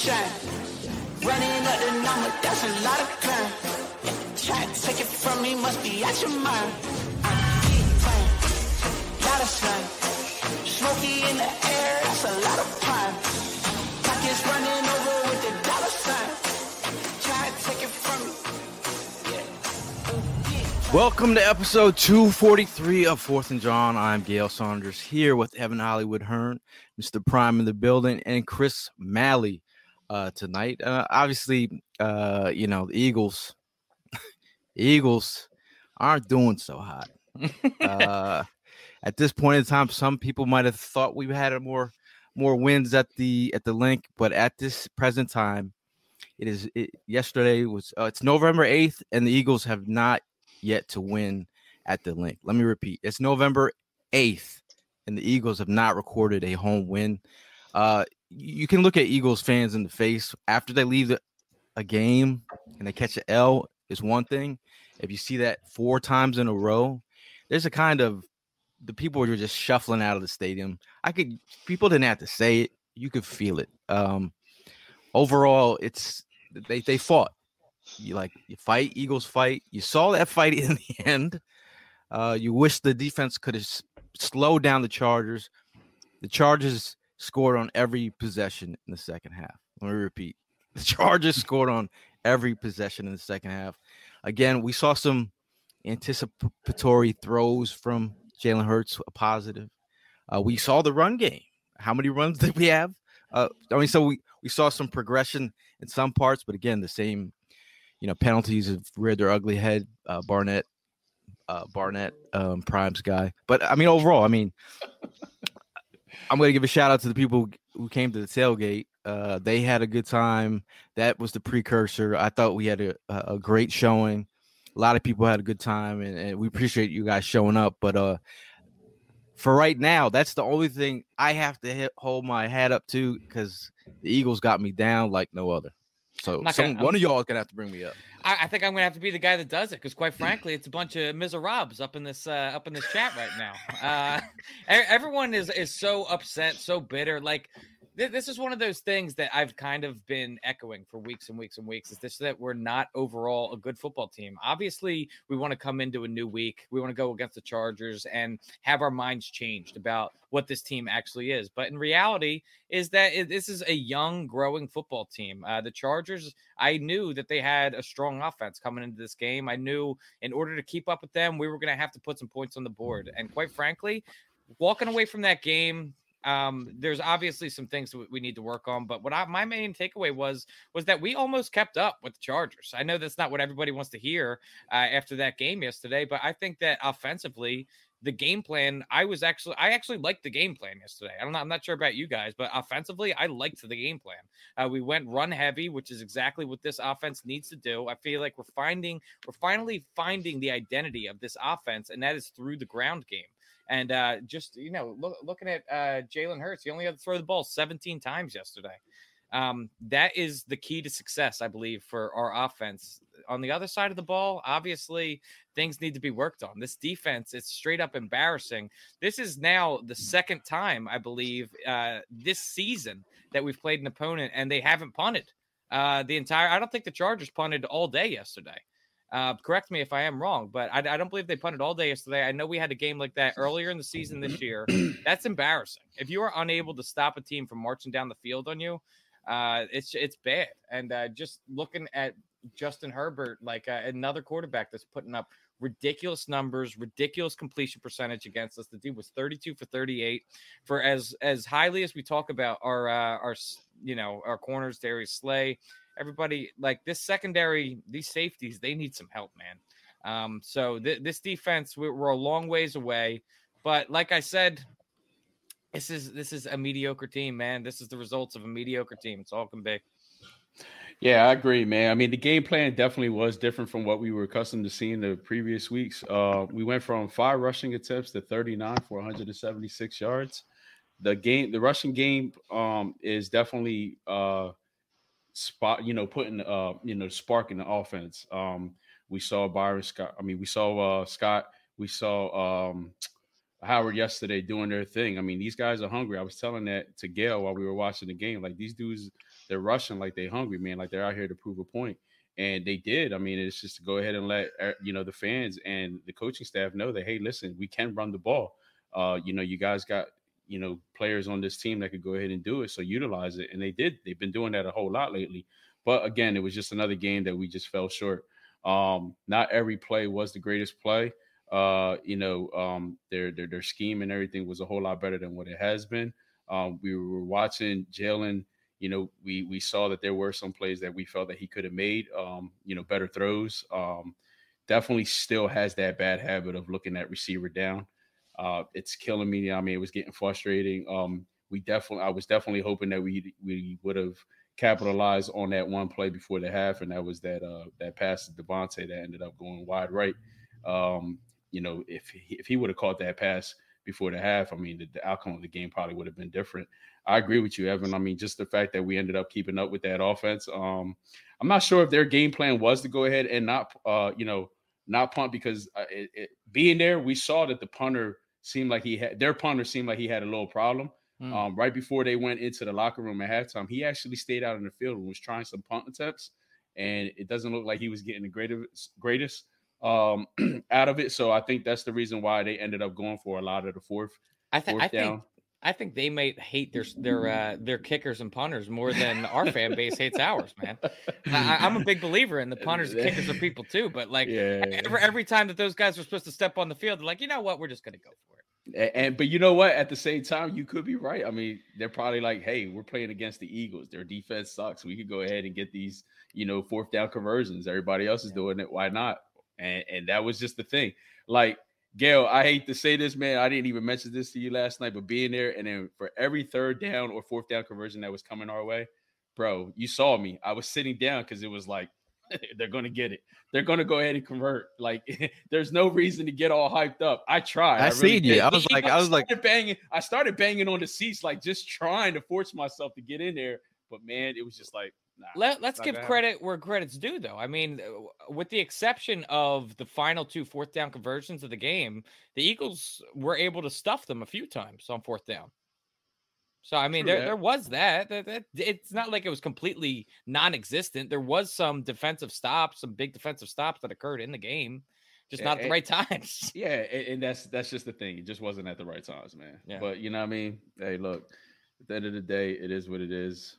shine. Running up the number, that's a lot of crime. Try to take it from me, must be out your mind. I'm big time, lot of slime. In the air, that's a lot of. Pockets running over with the dollar sign. Try to take it from me. Welcome to episode 243 of Fourth and John. I'm Gail Saunders here with Evan Hollywood Hearn, Mr. Prime in the building, and Chris Malley uh, tonight. Uh, obviously, uh, you know, the Eagles, Eagles aren't doing so hot. uh, at this point in time, some people might have thought we had a more more wins at the at the link, but at this present time, it is it, yesterday was uh, it's November 8th, and the Eagles have not yet to win at the link. Let me repeat: it's November 8th, and the Eagles have not recorded a home win. Uh, you can look at Eagles fans in the face after they leave the, a game and they catch an L is one thing. If you see that four times in a row, there's a kind of the people are just shuffling out of the stadium. I could people didn't have to say it, you could feel it. Um, overall, it's they they fought. You like you fight, Eagles fight. You saw that fight in the end. Uh, you wish the defense could have slowed down the Chargers. The Chargers scored on every possession in the second half. Let me repeat: the Chargers scored on every possession in the second half. Again, we saw some anticipatory throws from Jalen Hurts, a positive. Uh, we saw the run game. How many runs did we have? Uh, I mean, so we we saw some progression in some parts, but again, the same, you know, penalties have reared their ugly head. Uh, Barnett, uh, Barnett, um, Primes guy. But I mean, overall, I mean, I'm to give a shout out to the people who came to the tailgate. Uh, they had a good time. That was the precursor. I thought we had a, a great showing. A lot of people had a good time, and, and we appreciate you guys showing up. But uh, for right now, that's the only thing I have to hit, hold my hat up to because the Eagles got me down like no other. So not some, one of y'all is gonna have to bring me up. I, I think I'm gonna have to be the guy that does it because, quite frankly, it's a bunch of miserables up in this uh, up in this chat right now. Uh, everyone is is so upset, so bitter. Like th- this is one of those things that I've kind of been echoing for weeks and weeks and weeks. Is this that we're not overall a good football team? Obviously, we want to come into a new week. We want to go against the Chargers and have our minds changed about what this team actually is. But in reality, is that it, this is a young, growing football team. Uh, the Chargers, I knew that they had a strong offense coming into this game. I knew in order to keep up with them, we were going to have to put some points on the board. And quite frankly, walking away from that game, um, there's obviously some things that we need to work on. But what I, my main takeaway was was that we almost kept up with the Chargers. I know that's not what everybody wants to hear uh, after that game yesterday, but I think that offensively, the game plan i was actually i actually liked the game plan yesterday i don't i'm not sure about you guys but offensively i liked the game plan uh, we went run heavy which is exactly what this offense needs to do i feel like we're finding we're finally finding the identity of this offense and that is through the ground game and uh, just you know look, looking at uh, jalen hurts he only had to throw the ball 17 times yesterday um, that is the key to success, I believe, for our offense. On the other side of the ball, obviously, things need to be worked on. This defense, it's straight up embarrassing. This is now the second time, I believe, uh, this season that we've played an opponent and they haven't punted uh, the entire. I don't think the Chargers punted all day yesterday. Uh, correct me if I am wrong, but I, I, don't believe they punted all day yesterday. I know we had a game like that earlier in the season this year. That's embarrassing. If you are unable to stop a team from marching down the field on you, uh, it's it's bad. And uh, just looking at Justin Herbert, like uh, another quarterback that's putting up ridiculous numbers, ridiculous completion percentage against us. The dude was 32 for 38. For as as highly as we talk about our uh, our you know our corners, Darius Slay, everybody like this secondary, these safeties, they need some help, man. Um, so th- this defense, we're, we're a long ways away. But like I said, this is this is a mediocre team, man. This is the results of a mediocre team. It's all can be. Yeah, I agree, man. I mean, the game plan definitely was different from what we were accustomed to seeing the previous weeks. Uh, we went from five rushing attempts to 39 for 176 yards. The game, the rushing game, um, is definitely uh, spot, you know, putting uh, you know, spark in the offense. Um, we saw Boston Scott. I mean, we saw uh, Scott. We saw um, Howard yesterday doing their thing. I mean, these guys are hungry. I was telling that to Gail while we were watching the game. Like these dudes they're rushing like they hungry, man. Like they're out here to prove a point, and they did. I mean, it's just to go ahead and let uh, you know the fans and the coaching staff know that hey, listen, we can run the ball. Uh, you know, you guys got you know players on this team that could go ahead and do it, so utilize it, and they did. They've been doing that a whole lot lately. But again, it was just another game that we just fell short. Um, not every play was the greatest play. Uh, you know, um, their, their their scheme and everything was a whole lot better than what it has been. Um, we were watching Jalen you know, we we saw that there were some plays that we felt that he could have made, um, you know, better throws. Um, definitely still has that bad habit of looking at receiver down. Uh, it's killing me. I mean, it was getting frustrating. Um, we definitely, I was definitely hoping that we we would have capitalized on that one play before the half, and that was that uh, that pass to DeVonta that ended up going wide right. Um, you know, if he, if he would have caught that pass before the half, I mean, the, the outcome of the game probably would have been different. I agree with you, Evan. I mean, just the fact that we ended up keeping up with that offense. Um, I'm not sure if their game plan was to go ahead and not, uh, you know, not punt because uh, it, it, being there, we saw that the punter seemed like he had their punter seemed like he had a little problem. Mm. Um, right before they went into the locker room at halftime, he actually stayed out in the field and was trying some punt attempts, and it doesn't look like he was getting the greatest greatest um, out of it. So I think that's the reason why they ended up going for a lot of the fourth. I, th- I think I think they might hate their their uh, their kickers and punters more than our fan base hates ours, man. I, am a big believer in the punters and kickers are people too, but like yeah. every, every time that those guys are supposed to step on the field, they're like, you know what, we're just gonna go for it. And, and, but you know what? At the same time, you could be right. I mean, they're probably like, "Hey, we're playing against the Eagles. Their defense sucks. We could go ahead and get these, you know, fourth down conversions. Everybody else is doing it. Why not?" And and that was just the thing. Like Gail, I hate to say this, man. I didn't even mention this to you last night, but being there and then for every third down or fourth down conversion that was coming our way, bro, you saw me. I was sitting down because it was like they're going to get it. They're going to go ahead and convert. Like there's no reason to get all hyped up. I tried. I, I really seen you. I was like, I, I was like banging. I started banging on the seats, like just trying to force myself to get in there. But man, it was just like Nah, Let, us give credit where credit's due, though. I mean, uh, with the exception of the final two fourth down conversions of the game, the Eagles were able to stuff them a few times on fourth down. So I mean, there, there was that. That, that. It's not like it was completely non-existent. There was some defensive stops, some big defensive stops that occurred in the game, just not at the right times. Yeah, and that's that's just the thing. It just wasn't at the right times, man. Yeah. But you know what I mean? Hey, look, at the end of the day, it is what it is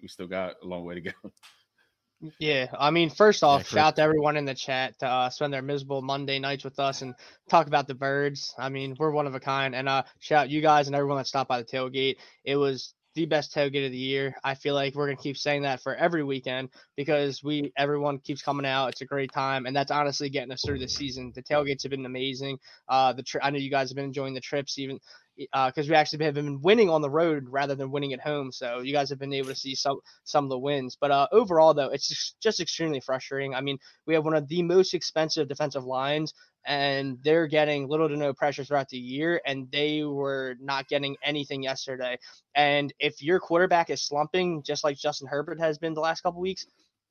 we still got a long way to go. Yeah, I mean, first off, yeah, shout out to everyone in the chat to uh, spend their miserable Monday nights with us and talk about the birds. I mean, we're one of a kind, and uh, shout out you guys and everyone that stopped by the tailgate. It was the best tailgate of the year. I feel like we're gonna keep saying that for every weekend because we everyone keeps coming out. It's a great time, and that's honestly getting us through the season. The tailgates have been amazing. Uh, the tri- I know you guys have been enjoying the trips, even because uh, we actually have been winning on the road rather than winning at home. So you guys have been able to see some some of the wins. But uh, overall, though, it's just, just extremely frustrating. I mean, we have one of the most expensive defensive lines, and they're getting little to no pressure throughout the year, and they were not getting anything yesterday. And if your quarterback is slumping, just like Justin Herbert has been the last couple weeks,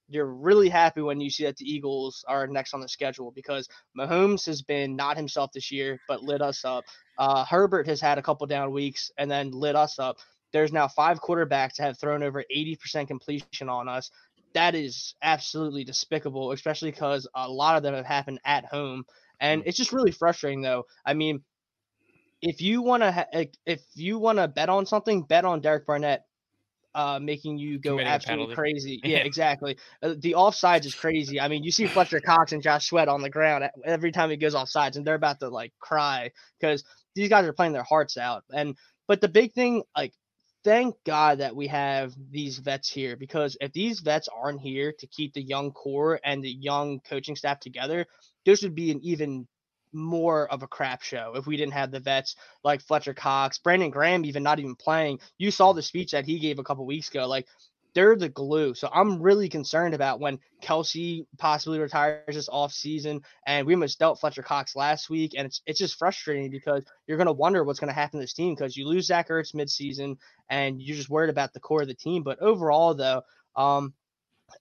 you're really happy when you see that the Eagles are next on the schedule because Mahomes has been not himself this year, but lit us up. Uh, Herbert has had a couple down weeks and then lit us up. There's now five quarterbacks that have thrown over 80% completion on us. that is absolutely despicable, especially because a lot of them have happened at home. And Mm. it's just really frustrating, though. I mean, if you want to, ha- if you want to bet on something, bet on Derek Barnett uh, making you go Committing absolutely crazy. Yeah, exactly. Uh, the offsides is crazy. I mean, you see Fletcher Cox and Josh Sweat on the ground every time he goes offsides, and they're about to like cry because these guys are playing their hearts out. And but the big thing, like, thank God that we have these vets here because if these vets aren't here to keep the young core and the young coaching staff together, this would be an even more of a crap show if we didn't have the vets like Fletcher Cox, Brandon Graham, even not even playing. You saw the speech that he gave a couple weeks ago. Like they're the glue. So I'm really concerned about when Kelce possibly retires this offseason. And we almost dealt Fletcher Cox last week. And it's it's just frustrating because you're gonna wonder what's gonna happen to this team because you lose Zach Ertz midseason and you're just worried about the core of the team. But overall though, um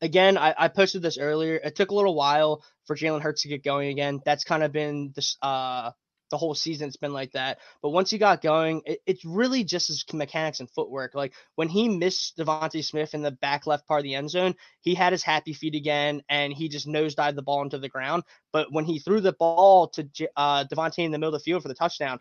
again, I, I posted this earlier. It took a little while for Jalen Hurts to get going again. That's kind of been this uh the whole season. It's been like that. But once he got going, it, it's really just his mechanics and footwork. Like when he missed DeVonta Smith in the back left part of the end zone, he had his happy feet again, and he just nosedived the ball into the ground. But when he threw the ball to uh, DeVonta in the middle of the field for the touchdown,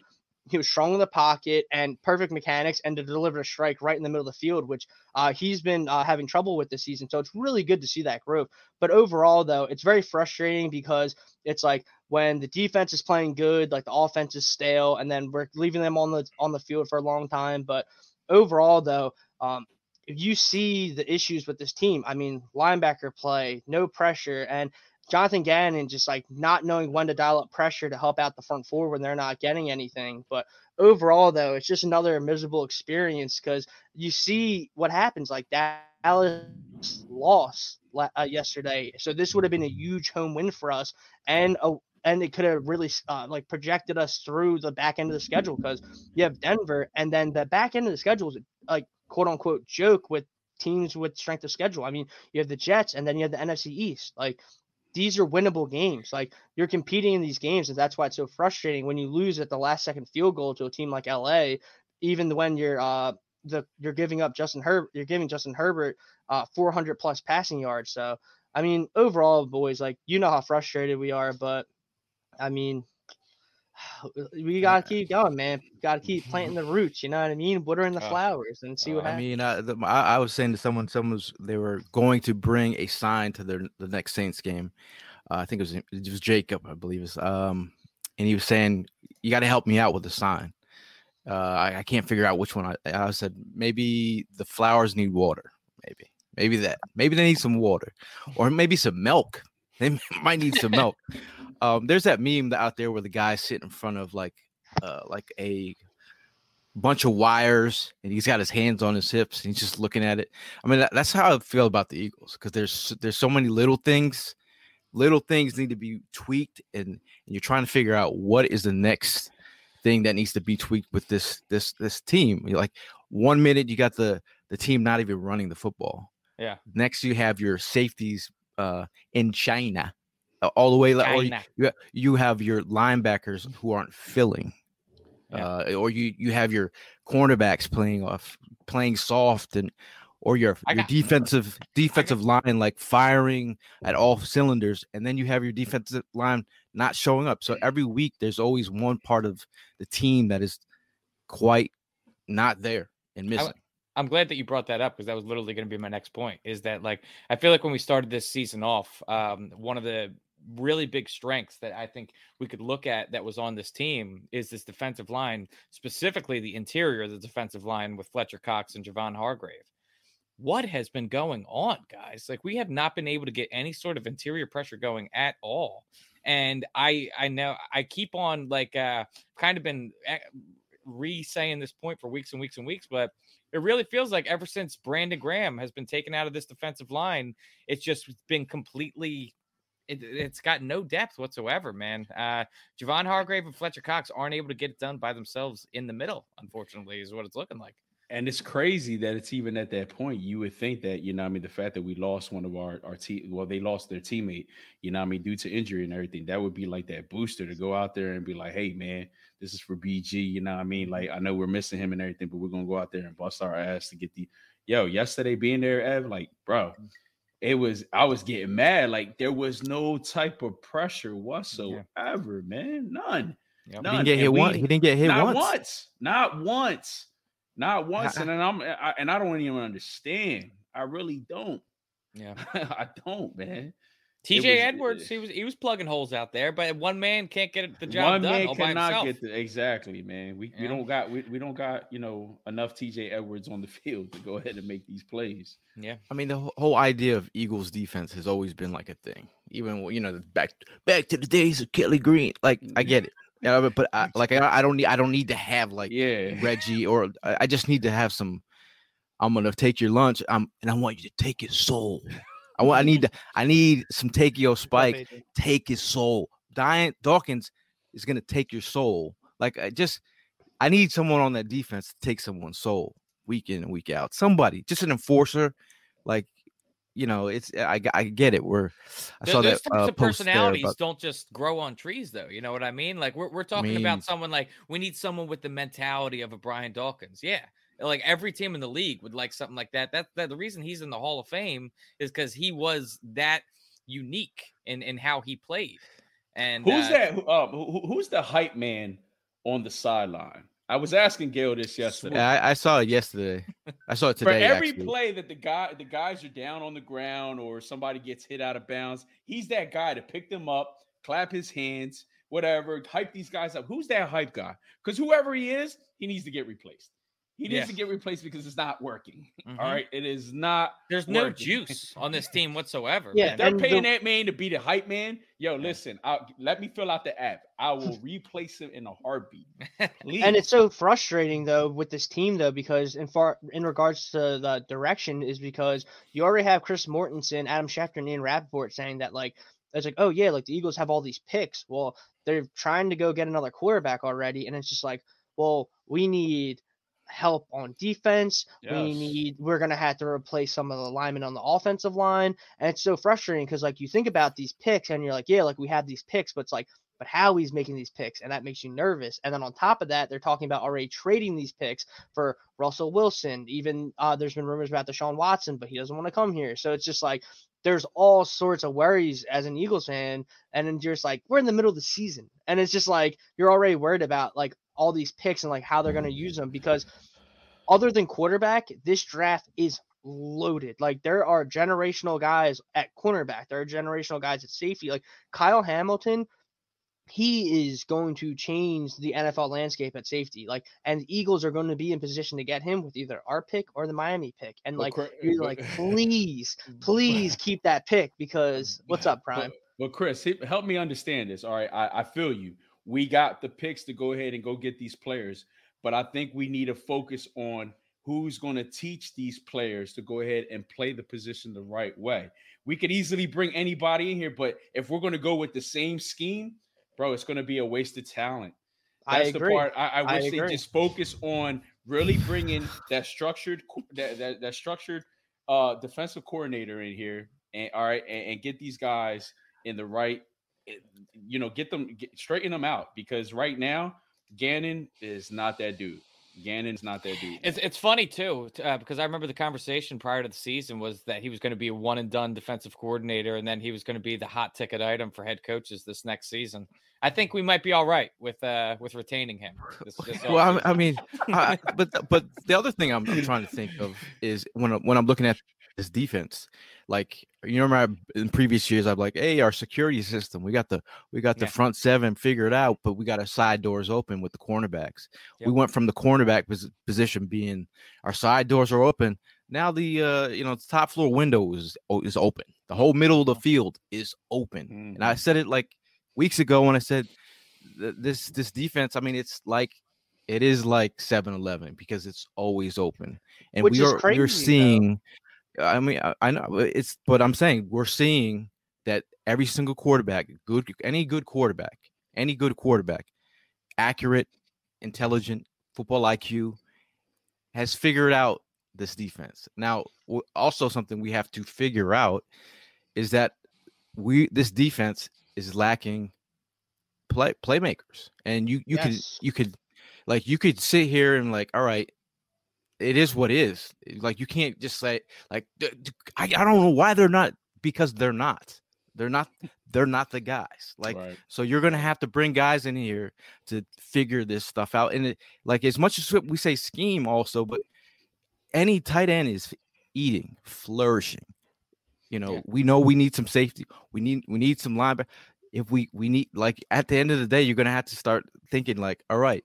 he was strong in the pocket and perfect mechanics and to deliver a strike right in the middle of the field, which uh, he's been uh, having trouble with this season. So it's really good to see that growth. But overall, though, it's very frustrating because it's like when the defense is playing good, like the offense is stale, and then we're leaving them on the on the field for a long time. But overall, though, um, if you see the issues with this team, I mean, linebacker play, no pressure, and Jonathan Gannon just like not knowing when to dial up pressure to help out the front four when they're not getting anything. But overall, though, it's just another miserable experience because you see what happens. Like Dallas lost uh, yesterday, so this would have been a huge home win for us, and a and it could have really uh, like projected us through the back end of the schedule because you have Denver, and then the back end of the schedule is like quote unquote joke with teams with strength of schedule. I mean, you have the Jets, and then you have the NFC East. Like these are winnable games. Like you're competing in these games, and that's why it's so frustrating when you lose at the last second field goal to a team like LA, even when you're uh the you're giving up Justin Herbert, you're giving Justin Herbert uh 400 plus passing yards. So I mean, overall, boys, like you know how frustrated we are, but I mean, we gotta keep going, man. Gotta keep planting the roots. You know what I mean? Watering the flowers and see what I happens. mean, uh, the, I, I was saying to someone, someone was they were going to bring a sign to their the next Saints game. Uh, I think it was it was Jacob, I believe it's um, and he was saying you got to help me out with the sign. Uh, I, I can't figure out which one. I, I said maybe the flowers need water. Maybe, maybe that. Maybe they need some water, or maybe some milk. They might need some milk. Um, there's that meme out there where the guy's sitting in front of like, uh, like a bunch of wires, and he's got his hands on his hips, and he's just looking at it. I mean, that, that's how I feel about the Eagles because there's there's so many little things, little things need to be tweaked, and, and you're trying to figure out what is the next thing that needs to be tweaked with this this this team. You're like one minute you got the the team not even running the football. Yeah. Next you have your safeties uh in China. All the way, like, or you, you, have your linebackers who aren't filling, Yeah. uh, or you you have your cornerbacks playing off, playing soft, and or your I your got- defensive defensive line like firing at all cylinders, and then you have your defensive line not showing up. So every week there's always one part of the team that is quite not there and missing. I'm glad that you brought that up because that was literally going to be my next point. Is that like I feel like when we started this season off, um, one of the really big strengths that I think we could look at that was on this team is this defensive line, specifically the interior of the defensive line with Fletcher Cox and Javon Hargrave. What has been going on, guys? Like we have not been able to get any sort of interior pressure going at all. And I I know I keep on like uh kind of been eh, re-saying this point for weeks and weeks and weeks, but it really feels like ever since Brandon Graham has been taken out of this defensive line, it's just been completely. It, it's got no depth whatsoever, man. Uh, Javon Hargrave and Fletcher Cox aren't able to get it done by themselves in the middle. Unfortunately, is what it's looking like. And it's crazy that it's even at that point. You would think that, you know, what I mean, the fact that we lost one of our our team, well, they lost their teammate, you know, what I mean, due to injury and everything, that would be like that booster to go out there and be like, hey, man, this is for BG, you know, what I mean, like I know we're missing him and everything, but we're gonna go out there and bust our ass to get the yo. Yesterday being there, Ev, like, bro, it was I was getting mad. Like there was no type of pressure whatsoever, man. None. Yep. None. He didn't get And hit we- one. He didn't get hit not once. Not once. Not once. And then I'm I, and I don't even understand. I really don't. Yeah. I don't, man. TJ was- eh, Edwards, he was he was plugging holes out there, but one man can't get the job One done man all cannot himself. get the exactly, man. We, we don't got we, we don't got you know enough TJ Edwards on the field to go ahead and make these plays. yeah. I mean, the whole idea of Eagles defense has always been like a thing. Even you know, back back to the days of Kelly Green. Like, I mm-hmm. get it. Yeah, but, but I, like I, I don't need I don't need to have like Yeah. Reggie or I, I just need to have some. I'm gonna take your lunch. I'm and I want you to take his soul. I want I need to I need some take Takeo Spike. Take his soul. Brian Dawkins is gonna take your soul. Like I just I need someone on that defense to take someone's soul week in and week out. Somebody, just an enforcer. Like you know, it's I I get it. We're I saw those that types uh, of personalities about- don't just grow on trees, though. You know what I mean? Like we're we're talking mean- about someone like we need someone with the mentality of a Brian Dawkins. Yeah, like every team in the league would like something like that. That, that the reason he's in the Hall of Fame is because he was that unique in in how he played. And Who's uh, that? who- Uh, who, who's the hype man on the sideline? I was asking Gail this yesterday. Yeah, I, I saw it yesterday. I saw it today. For every actually. play that the guy the guys are down on the ground or somebody gets hit out of bounds, he's that guy to pick them up, clap his hands, whatever, hype these guys up. Who's that hype guy? Because whoever he is, he needs to get replaced. He needs Yeah. to get replaced because it's not working. Mhm. All right, it is not. There's no juice on this team whatsoever. Yeah. If they're and the- paying that man to be the hype man, yo, listen, I'll, let me fill out the app. I will replace him in a heartbeat. And it's so frustrating though with this team though because in far in regards to the direction is because you already have Chris Mortensen, Adam Schefter, and Ian Rapoport saying that like it's like oh yeah like the Eagles have all these picks. Well they're trying to go get another quarterback already, and it's just like well we need help on defense. We need we're gonna have to replace some of the linemen on the offensive line, and it's so frustrating because like you think about these picks and you're like yeah like we have these picks, but it's like but how he's making these picks, and that makes you nervous. And then on top of that, they're talking about already trading these picks for Russell Wilson. Even uh, there's been rumors about Deshaun Watson, but he doesn't want to come here. So it's just like there's all sorts of worries as an Eagles fan, and then you're just like we're in the middle of the season, and it's just like you're already worried about like all these picks and like how they're gonna use them because other than quarterback, this draft is loaded. Like there are generational guys at cornerback, there are generational guys at safety. Like Kyle Hamilton, he is going to change the NFL landscape at safety. Like, and the Eagles are going to be in position to get him with either our pick or the Miami pick. And like, Chris- you're like, please, please keep that pick because what's up, Prime? But Chris, help me understand this. All right, I, I feel you. We got the picks to go ahead and go get these players, but I think we need to focus on who's going to teach these players to go ahead and play the position the right way. We could easily bring anybody in here, but if we're going to go with the same scheme, bro, it's going to be a waste of talent. I That's agree. the part I, I I wish they just focus on really bringing that structured that that, that structured uh defensive coordinator in here and all right and, and get these guys in the right eh, you know get them get, straighten them out because right now Gannon is not that dude. Gannon's not that dude. It's it's funny too uh, because I remember the conversation prior to the season was that he was going to be a one and done defensive coordinator, and then he was going to be the hot ticket item for head coaches this next season. I think we might be all right with uh with retaining him. This, this well, I. I mean, I, but but the other thing I'm, I'm trying to think of is when I- when I'm looking at this defense, like you remember I- in previous years, I'm like, hey, our security system, we got the we got the Yeah. front seven figured out, but we got our side doors open with the cornerbacks. We went from the cornerback pos- position being our side doors are open. Now the uh you know the top floor window is is open. The whole middle of the field is open. And I said it like weeks ago when I said th- this this defense. I mean, it's like it is like 7-Eleven because it's always open, and Which we are crazy, we're seeing. I mean, I, I know it's, but I'm saying we're seeing that every single quarterback, good any good quarterback, any good quarterback, accurate, intelligent, football IQ, has figured out this defense. Now, also something we have to figure out is that we this defense is lacking play playmakers, and you you Yes. could you could like you could sit here and like, all right, it is what is. Eh, like you can't just say like I, I don't know why they're not because they're not. They're not they're not the guys. Like right. so you're going to have to bring guys in here to figure this stuff out and it, like as much as we say scheme also but any tight end is eating, flourishing. You know, yeah. we know we need some safety. We need we need some linebacker. If we we need like at the end of the day, you're gonna have to start thinking like, all right,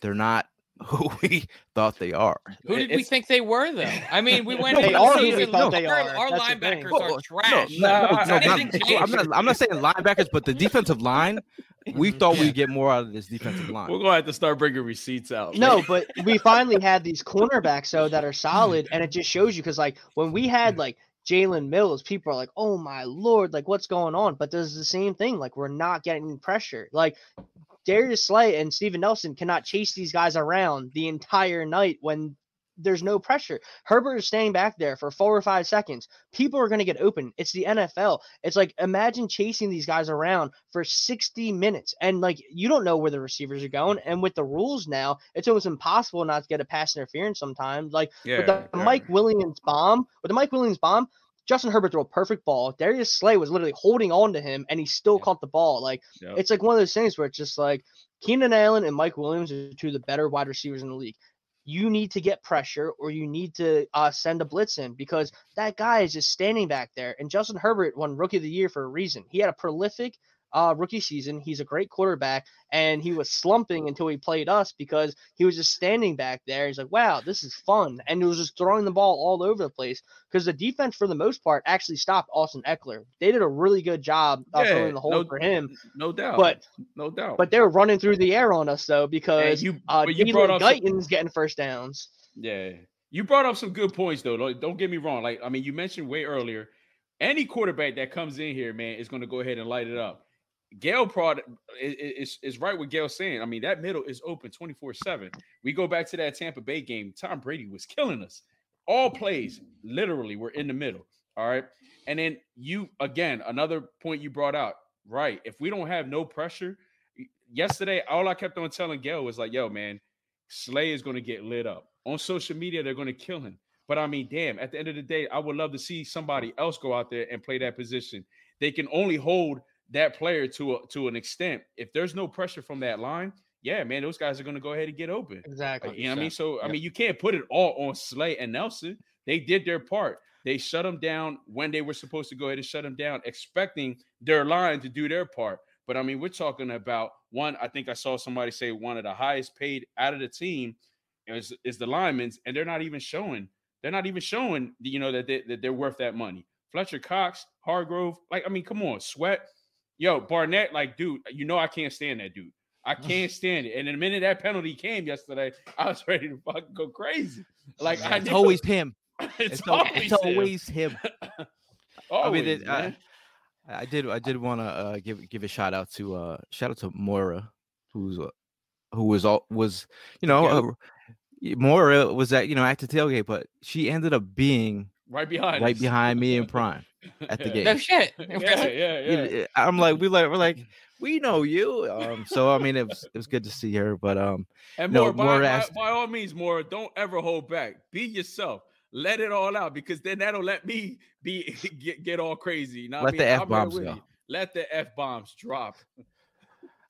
they're not who we thought they are. Who did it's, we think they were, though? I mean, we went. they are who we thought they are. Our That's linebackers are trash. No, no, no, no I'm not. I'm not saying linebackers, but the defensive line. We mm-hmm. thought we'd get more out of this defensive line. We're gonna have to start bringing receipts out. No, but we finally had these cornerbacks though that are solid, and it just shows you because like when we had like Jalen Mills, people are like, "Oh my lord, like what's going on?" But there's the same thing. Like we're not getting pressure. Like Darius Slay and Steven Nelson cannot chase these guys around the entire night when there's no pressure. Herbert is staying back there for four or five seconds. People are going to get open. It's the NFL. It's like imagine chasing these guys around for 60 minutes and like you don't know where the receivers are going. And with the rules now, it's almost impossible not to get a pass interference sometimes. Like yeah, with the yeah. Mike Williams bomb, with the Mike Williams bomb, Justin Herbert threw a perfect ball. Darius Slay was literally holding on to him, and he still yeah. caught the ball. Like yep. it's like one of those things where it's just like Keenan Allen and Mike Williams are two of the better wide receivers in the league. You need to get pressure, or you need to uh, send a blitz in because that guy is just standing back there. And Justin Herbert won Rookie of the Year for a reason. He had a prolific uh, rookie season. He's a great quarterback, and he was slumping until he played us because he was just standing back there. He's like, "Wow, this is fun," and he was just throwing the ball all over the place because the defense, for the most part, actually stopped Austin Ekeler. They did a really good job uh, yeah, throwing the hole no, for him, no doubt. But no doubt. But they were running through the air on us though because you, uh, you brought Guyton's some, getting first downs. Yeah, you brought up some good points though. Don't, don't get me wrong. Like I mean, you mentioned way earlier. Any quarterback that comes in here, man, is going to go ahead and light it up. Gayle prod is, is right what Gail's saying. I mean, that middle is open 24 7. We go back to that Tampa Bay game. Tom Brady was killing us. All plays literally were in the middle. All right. And then you, again, another point you brought out, right? If we don't have no pressure, yesterday, all I kept on telling Gail was like, yo, man, Slay is going to get lit up. On social media, they're going to kill him. But I mean, damn, at the end of the day, I would love to see somebody else go out there and play that position. They can only hold that player to a, to an extent. If there's no pressure from that line, yeah, man, those guys are going to go ahead and get open. Uh, exactly. you know what I mean? So. I mean, you can't put it all on Slay and Nelson. They did their part. They shut them down when they were supposed to go ahead and shut them down, expecting their line to do their part. But I mean, we're talking about one. I think I saw somebody say one of the highest paid out of the team is, is the linemen's, and they're not even showing. They're not even showing, you know, that, they, that they're worth that money. Fletcher Cox, Hargrave, like I mean, come on, Sweat yo, Barnett, like, dude, you know I can't stand that dude. I can't stand it. And the minute that penalty came yesterday, I was ready to fucking go crazy. Like I it's always him. It's, it's always, it's always him. always, I mean, it, I, I, did. I did want to uh, give give a shout out to uh, shout out to Moira, who's uh, who was all was you know uh, Moira was at you know at the tailgate, but she ended up being right behind right us. behind me in Prime at the game. No shit. yeah, yeah, yeah. I'm like, we like, we're like, we know you. Um, so I mean, it was it was good to see her, but um, and more, by, more by, by, all means, more. Don't ever hold back. Be yourself. Let it all out because then that'll let me be get, get all crazy. You know let I mean? the f bombs go. Let the f bombs drop.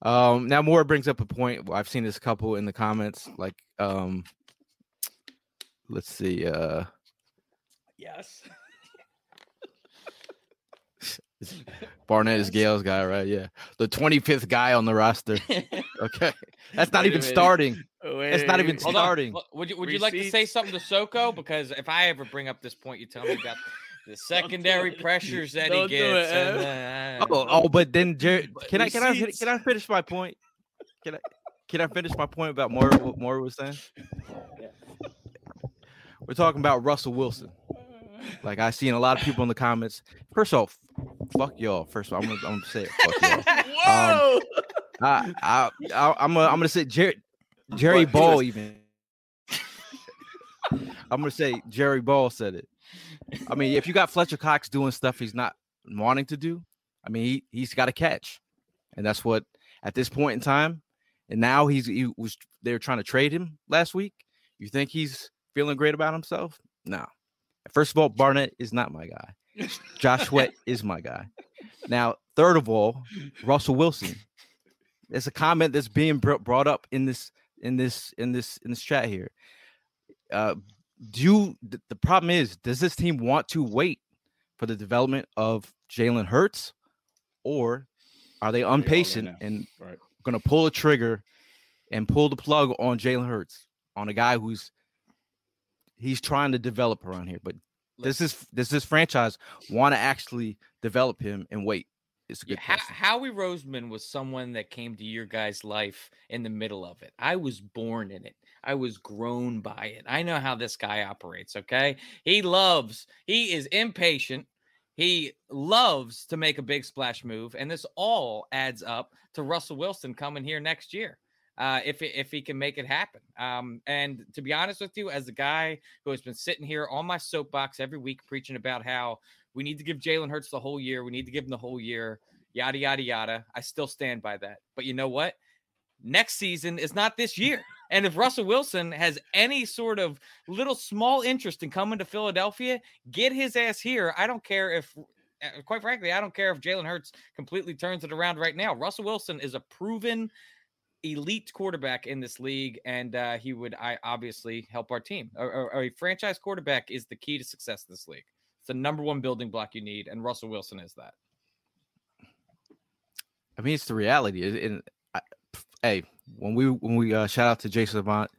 Um, now more brings up a point. I've seen this couple in the comments. Like, um, let's see. Uh, yes. Barnett is Gayle's guy, right? Yeah, the 25th guy on the roster. Okay, that's not even starting. Wait, it's not even starting. Would you Would you like to say something to Soko? Because if I ever bring up this point, you tell me about the secondary pressures that Don't he gets. And, uh, oh, oh, but then Jared, can I can I can I finish my point? Can I can I finish my point about more what Moore was saying? Yeah. We're talking about Russell Wilson. Like I seen a lot of people in the comments. First off, fuck y'all. First of all, I'm gonna, I'm gonna say it. Fuck y'all. Whoa. Um, I, I, I, I'm gonna, I'm gonna say Jerry, Jerry Ball even. I'm gonna say Jerry Ball said it. I mean, if you got Fletcher Cox doing stuff he's not wanting to do, I mean, he he's got to catch, and that's what at this point in time. And now he's he was they were trying to trade him last week. You think he's feeling great about himself? No. First of all, Barnett is not my guy. Josh Sweat is my guy. Now, third of all, Russell Wilson. It's a comment that's being brought up in this in this in this in this chat here. Uh, do you, the problem is, does this team want to wait for the development of Jalen Hurts, or are they impatient and right. going to pull a trigger and pull the plug on Jalen Hurts on a guy who's he's trying to develop around here? But does this does this franchise want to actually develop him and wait? It's a good yeah, Howie Roseman was someone that came to your guys' life in the middle of it. I was born in it. I was grown by it. I know how this guy operates. Okay. He loves, he is impatient. He loves to make a big splash move. And this all adds up to Russell Wilson coming here next year. Uh, if if he can make it happen. Um, and to be honest with you, as a guy who has been sitting here on my soapbox every week preaching about how we need to give Jalen Hurts the whole year, we need to give him the whole year, yada yada yada. I still stand by that. But you know what? Next season is not this year. And if Russell Wilson has any sort of little small interest in coming to Philadelphia, get his ass here. I don't care if, uh, quite frankly, I don't care if Jalen Hurts completely turns it around right now. Russell Wilson is a proven elite quarterback in this league, and uh, he would I obviously help our team. A, a, a franchise quarterback is the key to success in this league. It's the number one building block you need, and Russell Wilson is that. I mean, it's the reality. And hey, when we when we uh, shout out to Jason Avant,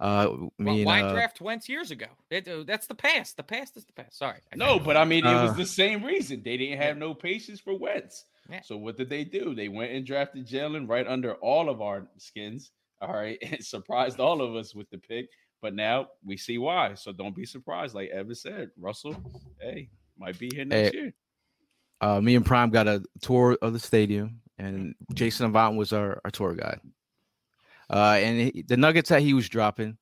uh, me well, why uh, draft Wentz years ago? It, uh, that's the past. The past is the past. Sorry. No, but I mean, it was uh, the same reason. They didn't have no patience for Wentz. Yeah. So what did they do? They went and drafted Jalen right under all of our skins. All right, and surprised all of us with the pick. But now we see why. So don't be surprised. Like Evan said, Russell, hey, might be here next hey, year. Uh, me and Prime got a tour of the stadium, and Jason Avant was our, our tour guide. Uh, and he, the nuggets that he was dropping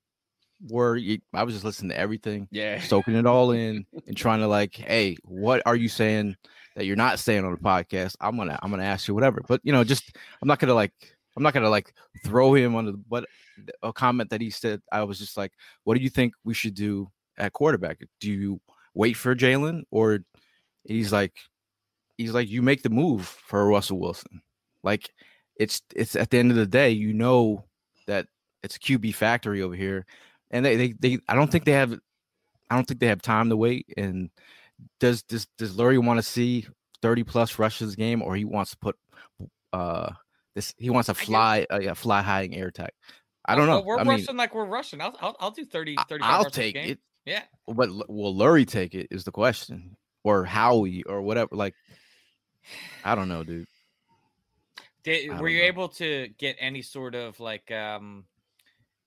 were I was just listening to everything, yeah, soaking it all in and trying to like, hey, what are you saying that you're not saying on the podcast? I'm gonna I'm gonna ask you whatever, but you know, just I'm not gonna like I'm not gonna like throw him on the but a comment that he said. I was just like, what do you think we should do at quarterback? Do you wait for Jalen or he's like he's like you make the move for Russell Wilson. Like it's it's at the end of the day, you know that it's QB factory over here, and they, they they I don't think they have I don't think they have time to wait. And does does does Lurie want to see thirty plus rushes game, or he wants to put uh this he wants to fly a uh, fly high in air attack. I don't know. Well, we're I rushing mean, like we're rushing. I'll, I'll, I'll do 30, 30 I'll take it. Yeah. But will Lurie take it is the question, or Howie, or whatever. Like, I don't know, dude. Did were you know. able to get any sort of like um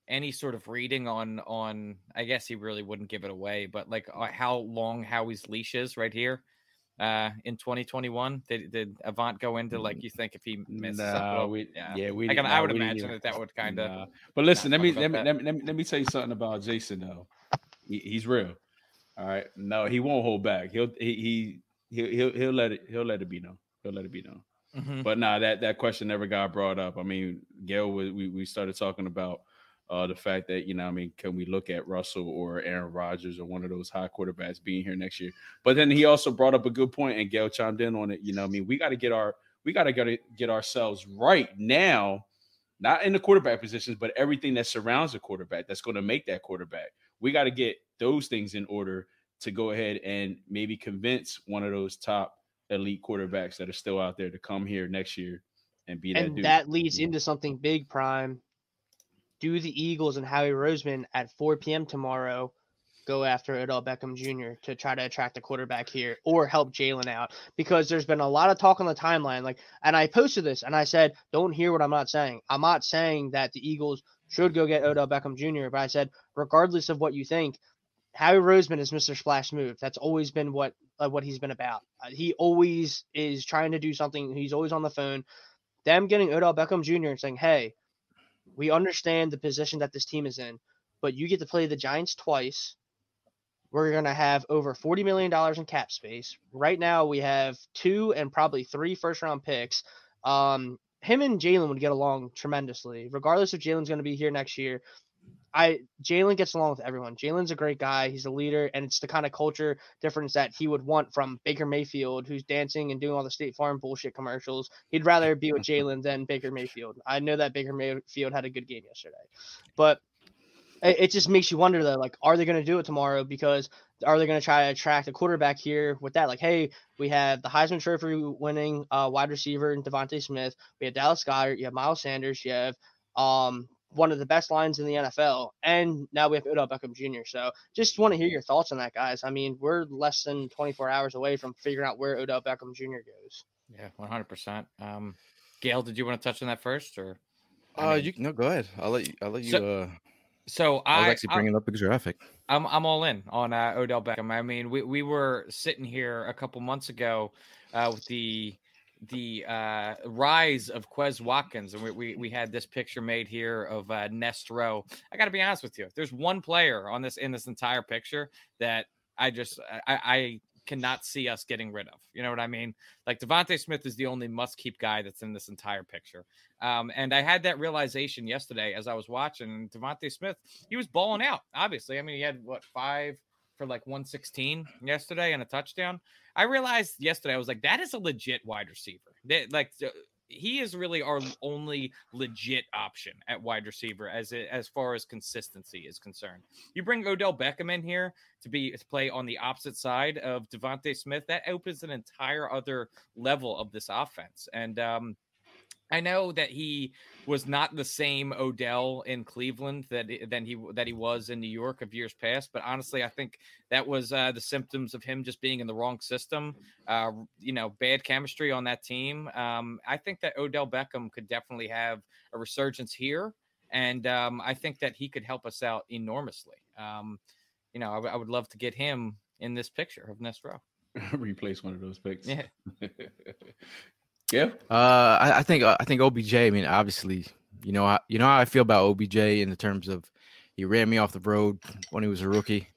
any sort of reading on on I guess he really wouldn't give it away, but like uh, how long Howie's leash is right here uh in 2021 did, did avant go into like you think if he missed no, we, yeah. yeah we I, can, I would imagine that that would kind of nah. but listen let me let me, let me, let me let me tell you something about jason though he, he's real all right no he won't hold back he'll he, he he'll, he'll let it he'll let it be known he'll let it be known Mm-hmm. But nah, that that question never got brought up. I mean, Gail, we we started talking about uh, the fact that you know, I mean, can we look at Russell or Aaron Rodgers or one of those high quarterbacks being here next year? But then he also brought up a good point, and Gail chimed in on it. You know, I mean, we got to get our we got to get get ourselves right now, not in the quarterback positions, but everything that surrounds the quarterback that's going to make that quarterback. We got to get those things in order to go ahead and maybe convince one of those top elite quarterbacks that are still out there to come here next year and be that. And that leads into something big, Prime. Do the Eagles and Howie Roseman at 4 p.m. tomorrow go after Odell Beckham Jr. to try to attract a quarterback here or help Jalen out? Because there's been a lot of talk on the timeline. Like, and I posted this and I said, don't hear what I'm not saying. I'm not saying that the Eagles should go get Odell Beckham Jr., but I said, regardless of what you think, Howie Roseman is Mr. Splash Move. That's always been what uh, what he's been about. Uh, he always is trying to do something. He's always on the phone. Them getting Odell Beckham Jr. and saying, "Hey, we understand the position that this team is in, but you get to play the Giants twice. We're gonna have over forty million dollars in cap space. Right now, we have two and probably three first round picks. Um, him and Jalen would get along tremendously, regardless if Jalen's going to be here next year I Jalen gets along with everyone. Jalen's a great guy. He's a leader, and it's the kind of culture difference that he would want from Baker Mayfield, who's dancing and doing all the State Farm bullshit commercials. He'd rather be with Jalen than Baker Mayfield. I know that Baker Mayfield had a good game yesterday, but it, it just makes you wonder though, like, are they going to do it tomorrow? Because are they going to try to attract a quarterback here with that? Like, hey, we have the Heisman Trophy winning uh, wide receiver in DeVonta Smith. We have Dallas Goedert. You have Miles Sanders. You have um one of the best lines in the NFL, and now we have Odell Beckham Jr. So just want to hear your thoughts on that, guys. I mean, we're less than 24 hours away from figuring out where Odell Beckham Jr. goes. Yeah, 100. percent Um, Gail, did you want to touch on that first, or? I uh, mean, you no, go ahead. I'll let you. I'll let you. So, uh, so I was actually bringing up the graphic. I'm I'm all in on uh, Odell Beckham. I mean, we we were sitting here a couple months ago uh, with the the uh, rise of Quez Watkins, and we, we, we had this picture made here of uh, Nest Row. I got to be honest with you. There's one player on this in this entire picture that I just I, I cannot see us getting rid of. You know what I mean? Like DeVonta Smith is the only must keep guy that's in this entire picture. Um, and I had that realization yesterday as I was watching DeVonta Smith. He was balling out. Obviously, I mean, he had what five for like 116 yesterday and a touchdown. I realized yesterday, I was like, that is a legit wide receiver. That, like, he is really our only legit option at wide receiver as as far as consistency is concerned. You bring Odell Beckham in here to be to play on the opposite side of DeVonta Smith, that opens an entire other level of this offense. And um, I know that he was not the same Odell in Cleveland that than he that he was in New York of years past. But honestly, I think that was uh, the symptoms of him just being in the wrong system. Uh, you know, bad chemistry on that team. Um, I think that Odell Beckham could definitely have a resurgence here, and um, I think that he could help us out enormously. Um, you know, I, w- I would love to get him in this picture of Nestro. Replace one of those picks. Yeah. Yeah. Uh, I, I think uh, I think OBJ. I mean, obviously, you know, how, you know how I feel about OBJ in the terms of he ran me off the road when he was a rookie.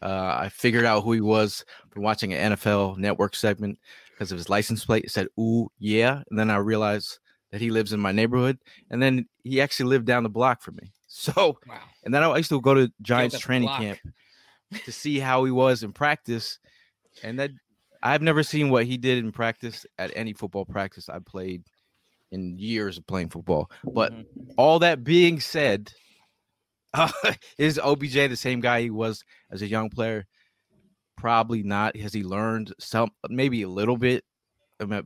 Uh, I figured out who he was from watching an NFL Network segment because of his license plate. It said "Ooh yeah," and then I realized that he lives in my neighborhood, and then he actually lived down the block from me. So, Wow. and then I used to go to Giants training block. camp to see how he was in practice, and that I've never seen what he did in practice at any football practice I played in years of playing football. But Mhm. all that being said, uh, is OBJ the same guy he was as a young player? Probably not. Has he learned some? Maybe a little bit.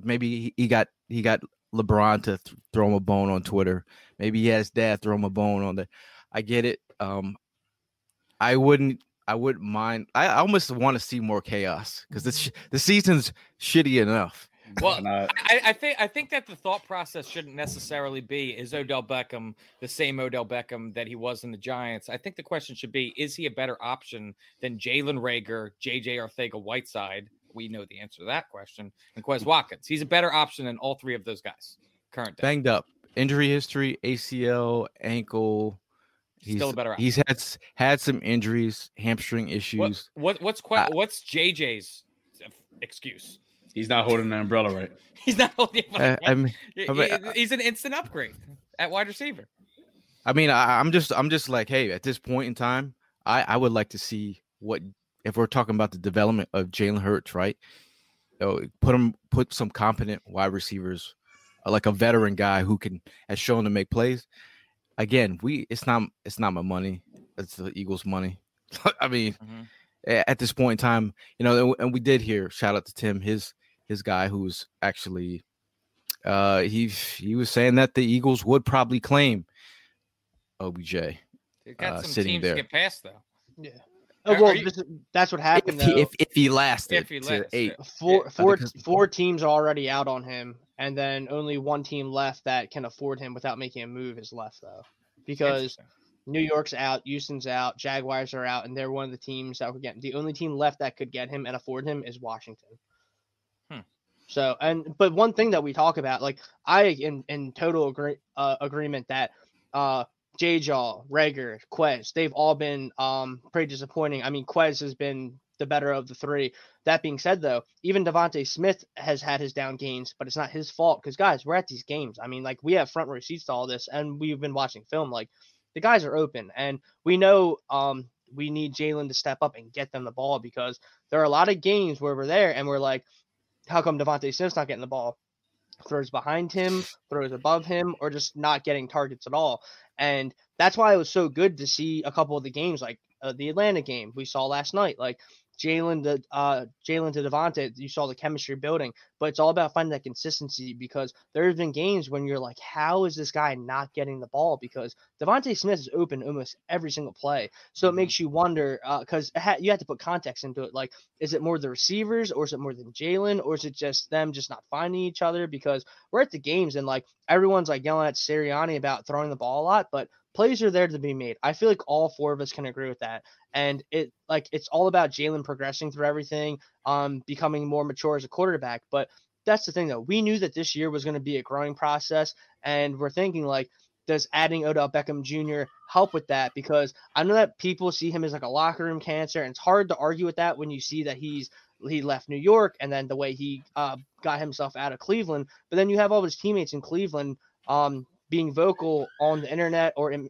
Maybe he- he got he got LeBron to th- throw him a bone on Twitter. Maybe he has dad throw him a bone on the. I get it. Um, I wouldn't. I wouldn't mind. I I almost want to see more chaos because the sh- mm. the season's shitty enough. Well, I- I, I think I think that the thought process shouldn't necessarily be is Odell Beckham the same Odell Beckham that he was in the Giants. I think the question should be is he a better option than Jalen Reagor, JJ Arcega-Whiteside? We know the answer to that question. And Quez Watkins. He's a better option than all three of those guys. Current day. Banged up, injury history, ACL, ankle. He's Still a better option. He's had had some injuries, hamstring issues. What, what what's que- Uh, what's JJ's excuse? he's not holding the umbrella right. He's not holding. Uh, I mean, I mean, he's an instant upgrade at wide receiver. I mean, I, I'm just, I'm just like, hey, at this point in time, I, I would like to see what if we're talking about the development of Jalen Hurts, right? Oh, put him, put some competent wide receivers, uh, like a veteran guy who can has shown to make plays. Again, we, it's not, it's not my money. It's the Eagles' money. I mean, Mhm. at this point in time, you know, and, and we did hear shout out to Tim, his his guy who's actually uh he he was saying that the Eagles would probably claim OBJ. They've got Uh, some sitting teams there. to get past though. Yeah. Oh, well, you- this is, that's what happened. If he, though. if, if he lasted If he to lasts, eight. yeah. four I four think- four teams are already out on him, and then only one team left that can afford him without making a move is left though, because New York's out, Houston's out, Jaguars are out, and they're one of the teams that could get the only team left that could get him and afford him is Washington. Hmm. So and but one thing that we talk about, like I in in total agree uh, agreement that uh J Jaw, Reagor, Quez, they've all been um pretty disappointing. I mean, Quez has been the better of the three. That being said, though, even DeVonta Smith has had his down games, but it's not his fault because guys, we're at these games. I mean, like we have front row seats to all this, and we've been watching film. Like the guys are open, and we know um we need Jalen to step up and get them the ball because there are a lot of games where we're there and we're like, how come DeVonta Smith's not getting the ball? Throws behind him, throws above him, or just not getting targets at all. And that's why it was so good to see a couple of the games, like uh, the Atlanta game we saw last night. Like Jalen to uh, Jalen to DeVonta, you saw the chemistry building, but it's all about finding that consistency because there have been games when you're like, how is this guy not getting the ball? Because DeVonta Smith is open almost every single play, so it mm-hmm. makes you wonder because uh, ha- you have to put context into it. Like, is it more the receivers or is it more than Jalen or is it just them just not finding each other? Because we're at the games and like everyone's like yelling at Sirianni about throwing the ball a lot, but plays are there to be made. I feel like all four of us can agree with that. And it like it's all about Jalen progressing through everything, um, becoming more mature as a quarterback. But that's the thing though. We knew that this year was going to be a growing process, and we're thinking like, does adding Odell Beckham Jr. help with that? Because I know that people see him as like a locker room cancer, and it's hard to argue with that when you see that he's he left New York and then the way he uh, got himself out of Cleveland. But then you have all his teammates in Cleveland um, being vocal on the internet or in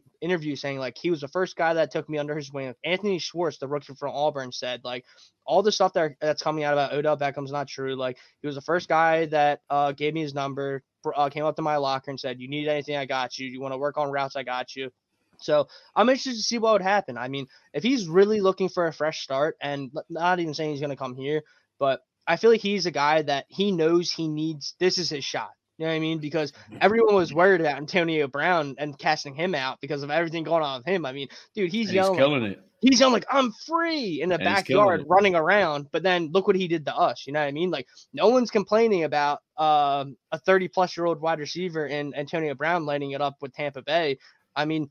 saying like he was the first guy that took me under his wing. Anthony Schwartz, the rookie from Auburn, said like all the stuff that that's coming out about Odell Beckham's not true. Like he was the first guy that uh, gave me his number, uh, came up to my locker and said, "You need anything, I got you. You want to work on routes, I got you." So I'm interested to see what would happen. I mean, if he's really looking for a fresh start, and not even saying he's going to come here, but I feel like he's a guy that he knows he needs. This is his shot. You know what I mean? Because everyone was worried about Antonio Brown and casting him out because of everything going on with him. I mean, dude, he's yelling. He's killing it. He's yelling like I'm free in the and backyard, running around. But then look what he did to us. You know what I mean? Like no one's complaining about um, a 30 plus year old wide receiver and Antonio Brown lighting it up with Tampa Bay. I mean,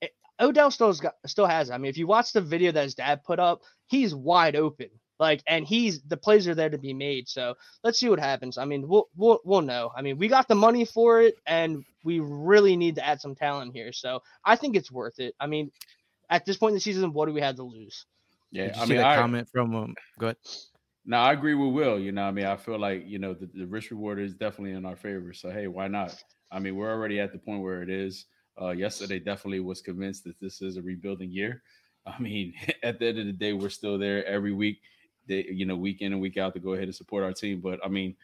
it, Odell still got, still has. It. I mean, if you watch the video that his dad put up, he's wide open. Like, and he's the plays are there to be made. So let's see what happens. I mean, we'll we'll we'll know. I mean, we got the money for it, and we really need to add some talent here. So I think it's worth it. I mean, at this point in the season, what do we have to lose? Yeah, I mean, I, comment from um. Go ahead. No, I agree with Will. You know, I mean, I feel like you know the, the risk reward is definitely in our favor. So hey, why not? I mean, we're already at the point where it is. Uh, yesterday, definitely was convinced that this is a rebuilding year. I mean, at the end of the day, we're still there every week they, you know, week in and week out to go ahead and support our team. But I mean,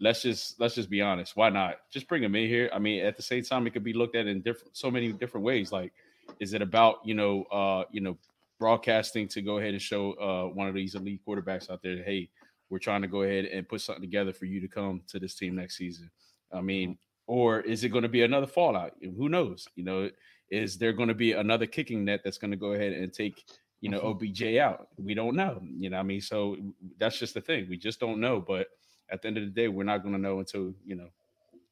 let's just let's just be honest. Why not? Just bring them in here. I mean, at the same time, it could be looked at in different so many different ways. Like, is it about you know uh you know broadcasting to go ahead and show uh one of these elite quarterbacks out there, hey, we're trying to go ahead and put something together for you to come to this team next season. I mean, or is it going to be another fallout? Who knows? You know, is there going to be another kicking net that's going to go ahead and take you know, mm-hmm. OBJ out. We don't know. You know, I mean, so that's just the thing. We just don't know. But at the end of the day, we're not going to know until you know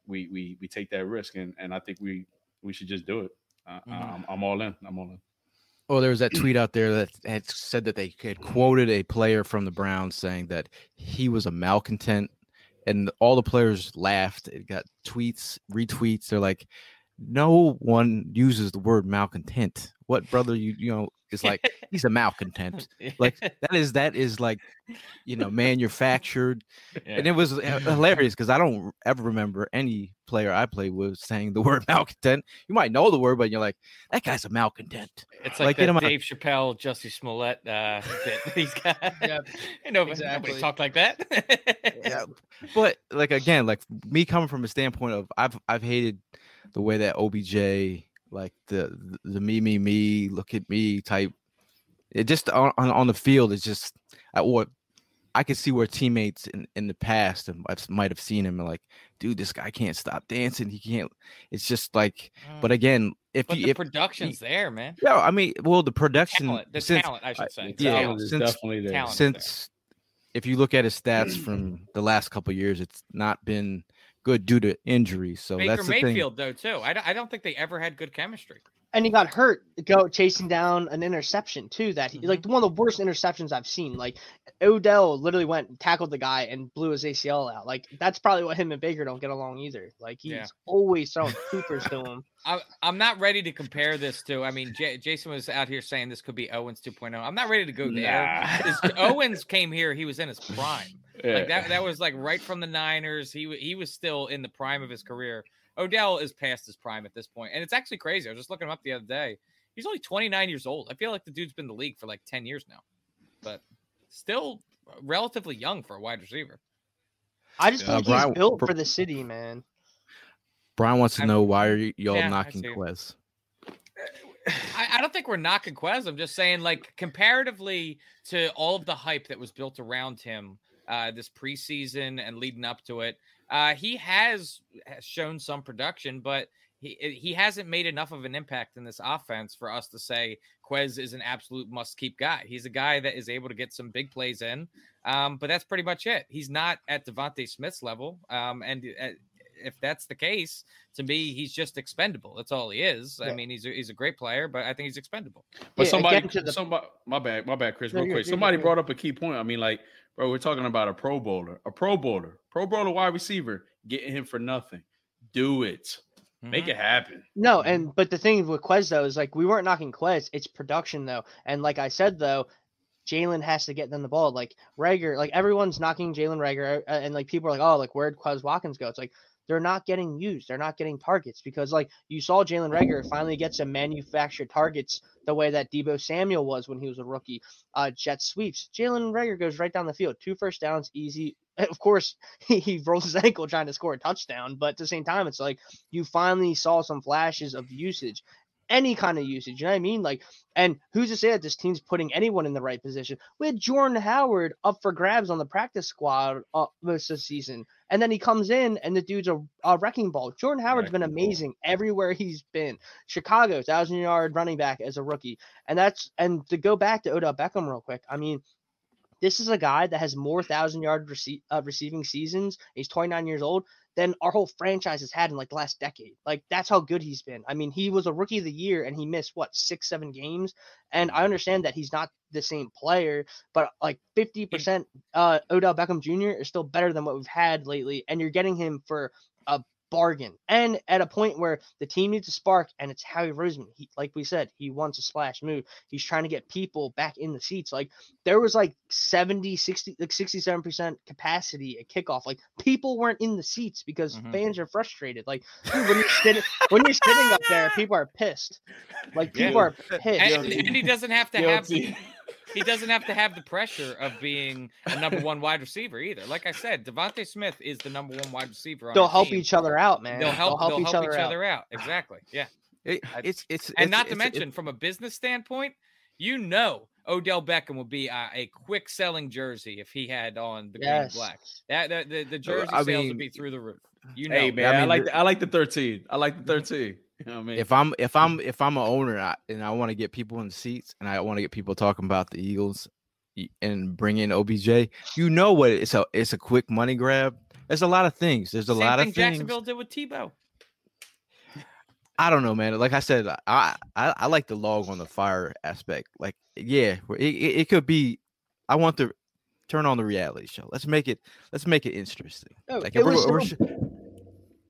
we we we take that risk, and and I think we we should just do it. Uh, mm-hmm. I'm, I'm all in. I'm all in. Oh, there was that tweet out there that had said that they had quoted a player from the Browns saying that he was a malcontent, and all the players laughed. It got tweets, retweets. They're like, no one uses the word malcontent. What brother you you know is like he's a malcontent. Like that is that is like you know manufactured, yeah. and it was hilarious because I don't ever remember any player I played with saying the word malcontent. You might know the word, but you're like that guy's a malcontent. It's like, like that Dave Chappelle, Jussie Smollett. Uh, these guys, yeah, you know, exactly. nobody talk like that. yeah, but like again, like me coming from a standpoint of I've I've hated the way that OBJ like the the me me me look at me type. It just on on the field is just or I could see where teammates in, in the past and I might have seen him and like, dude, this guy can't stop dancing. He can't. It's just like, mm. but again, if but you, the if, production's he, there, man. Yeah, I mean, well, the production, talent, the since, talent, I should say. yeah, since, definitely there. Since if you look at his stats from the last couple years, it's not been good due to injuries. So Baker that's the Mayfield thing. though too. I don't, I don't think they ever had good chemistry and he got hurt go chasing down an interception too that he mm-hmm. like one of the worst interceptions I've seen. Like Odell literally went and tackled the guy and blew his ACL out. Like that's probably what him and Baker don't get along either. Like he's yeah. always throwing poopers to him. I, am not ready to compare this to. I mean, J- Jason was out here saying this could be Owens 2.0. I'm not ready to go there. Nah. Owens came here, he was in his prime. Yeah. Like that, that was like right from the Niners. He he was still in the prime of his career. Odell is past his prime at this point, and it's actually crazy. I was just looking him up the other day. He's only 29 years old. I feel like the dude's been in the league for like 10 years now, but still relatively young for a wide receiver. I just Uh, think Brian- he's built for the city, man. Brian wants to I- know why are y'all Yeah, knocking see. Quez? I, I don't think we're knocking Quez. I'm just saying, like, comparatively to all of the hype that was built around him uh, this preseason and leading up to it, uh, he has has shown some production, but he he hasn't made enough of an impact in this offense for us to say Quez is an absolute must keep guy. He's a guy that is able to get some big plays in, um, but that's pretty much it. He's not at DeVonta Smith's level, um, and uh, if that's the case, to me, he's just expendable. That's all he is. I mean, he's a, he's a great player, but I think he's expendable. But Yeah, somebody, the- somebody, my bad, my bad, Chris, No, real you're- quick. you're Somebody brought up a key point. I mean, like, bro, we're talking about a Pro Bowler, a Pro Bowler, Pro Bowler wide receiver, getting him for nothing. Do it, make Mhm. it happen. No, and but the thing with Quez though is like we weren't knocking Quez, it's production though. And like I said though, Jalen has to get them the ball. Like Reagor, like everyone's knocking Jalen Reagor, uh, and like people are like, oh, like where'd Quez Watkins go? It's like they're not getting used. They're not getting targets because like you saw Jalen Reagor finally get some manufactured targets the way that Deebo Samuel was when he was a rookie. Uh, jet sweeps. Jalen Reagor goes right down the field, two first downs, easy. Of course, he, he rolls his ankle trying to score a touchdown, but at the same time, it's like you finally saw some flashes of usage any kind of usage. You know what I mean? Like, and who's to say that this team's putting anyone in the right position? We had Jordan Howard up for grabs on the practice squad uh, most of the season, and then he comes in and the dude's a, a wrecking ball. Jordan Howard's been Wrecking ball. amazing everywhere he's been. Chicago, thousand yard running back as a rookie, and that's and to go back to Odell Beckham real quick. I mean. This is a guy that has more thousand yard rece- uh, receiving seasons. He's 29 years old than our whole franchise has had in like the last decade. Like that's how good he's been. I mean, he was a rookie of the year and he missed what six, seven games. And I understand that he's not the same player, but like 50% uh Odell Beckham Jr. is still better than what we've had lately. And you're getting him for a bargain. And at a point where the team needs a spark, and it's Howie Roseman. He, like we said, he wants a splash move. He's trying to get people back in the seats. Like there was like 70, 60, like 67% capacity at kickoff. Like people weren't in the seats because Mhm. fans are frustrated. Like dude, when you're sitting when you're sitting up there, people are pissed. Like Yeah. people are pissed. And, and he doesn't have to have Guilty. He doesn't have to have the pressure of being a number one wide receiver either. Like I said, DeVonta Smith is the number one wide receiver. On They'll help team. each other out, man. They'll help. They'll help, each, other, out. out. Exactly. Yeah. It, it's it's And it's- not to mention, it- from a business standpoint, you know, Odell Beckham would be a, a quick selling jersey if he had on the green black. That the, the, the jersey I sales mean, would be through the roof. You know. Hey man, I I, like the- the, I like the thirteen. I like the thirteen. You know what I mean? if I'm if I'm if I'm an owner I, and I want to get people in seats and I want to get people talking about the Eagles and bring in OBJ, you know what? It's a it's a quick money grab. There's a lot of things. There's a Same lot thing of things. Jacksonville did with Tebow. I don't know, man. Like I said, I I, I like the log on the fire aspect. Like, yeah, it, it, it could be. I want to turn on the reality show. Let's make it. Let's make it interesting. No, Like, it if we're, was we're so- sh-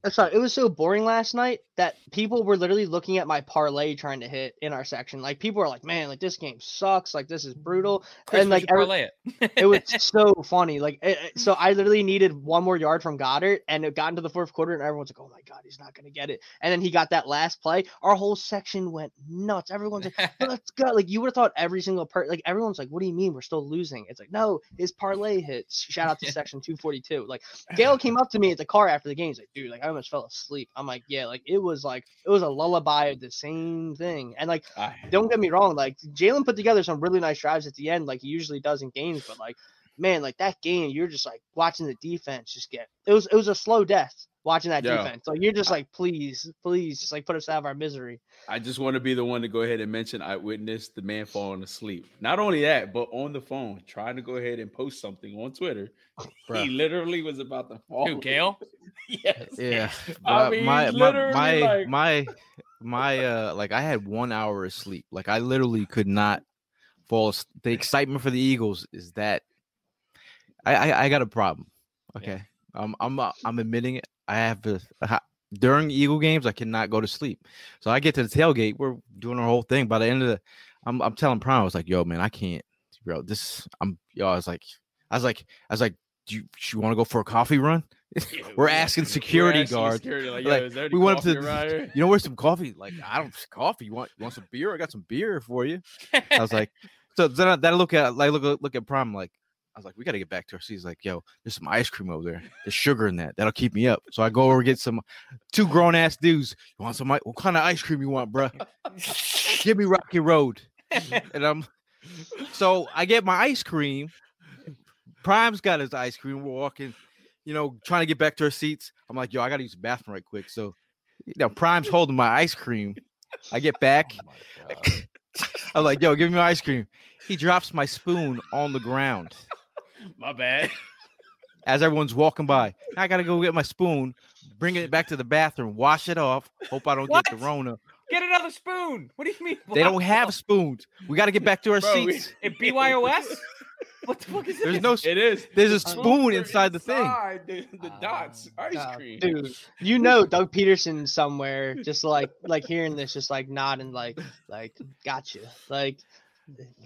I'm sorry, it was so boring last night that people were literally looking at my parlay trying to hit in our section. Like people are like, "Man, like this game sucks. Like this is brutal." Mm-hmm. Chris, and like every- parlay it. it was so funny. Like, it, it- so I literally needed one more yard from Goedert, and it got into the fourth quarter, and everyone's like, "Oh my god, he's not gonna get it." And then he got that last play. Our whole section went nuts. Everyone's like, "But "Let's go!" Like, you would have thought every single per like everyone's like, "What do you mean we're still losing?" It's like, no, his parlay hits. Shout out to section two forty two. Like, Gail came up to me at the car after the game. He's like, "Dude, like I almost fell asleep." I'm like, "Yeah, like it was like it was a lullaby of the same thing." And like I, don't get me wrong, like Jalen put together some really nice drives at the end, like he usually does in games. But like, man, like that game, you're just like watching the defense just get. It was it was a slow death watching that Yeah. defense. Like you're just like, please, please, just like put us out of our misery. I just want to be the one to go ahead and mention I witnessed the man falling asleep. Not only that, but on the phone, trying to go ahead and post something on Twitter. Bruh. He literally was about to fall. Who, Gail? yes. yeah, I mean, my, my my like- my my uh like I had one hour of sleep. Like I literally could not fall. The excitement for the Eagles is that I I, I got a problem. Okay, um, I'm uh, I'm admitting it. I have a, a during Eagle games I cannot go to sleep. So I get to the tailgate. We're doing our whole thing. By the end of the, I'm I'm telling Prime I was like, yo man, I can't, bro. This I'm yo. I was like, I was like, I was like, do you, you want to go for a coffee run? we're asking security guards. like, like, "Yo, is there any we went up to around here?" you know where's some coffee? Like I don't coffee. You want you want some beer? I got some beer for you. I was like, so then I, then I look at like look look at Prime like I was like, we got to get back to our seats. Like, yo, there's some ice cream over there. There's sugar in that. That'll keep me up. So I go over and get some two grown ass dudes. You want some? i- What kind of ice cream you want, bro? Give me Rocky Road. And I'm so I get my ice cream. Prime's got his ice cream. We're walking, you know, trying to get back to our seats. I'm like, yo, I gotta use the bathroom right quick. So you know, Prime's holding my ice cream. I get back. Oh I'm like, yo, give me my ice cream. He drops my spoon on the ground My bad. as everyone's walking by. I gotta go get my spoon, bring it back to the bathroom, wash it off. Hope I don't What? get the Rona. Get another spoon. What do you mean? They don't have spoons. We gotta get back to our Bro, we- seats. At BYOS? What the fuck is There's this? no. s- It is. There's a The spoon spoons inside the thing. The, the ah, dots, ice cream. dude. You know, Doug Pederson somewhere, just like like hearing this, just like nodding, like like gotcha, like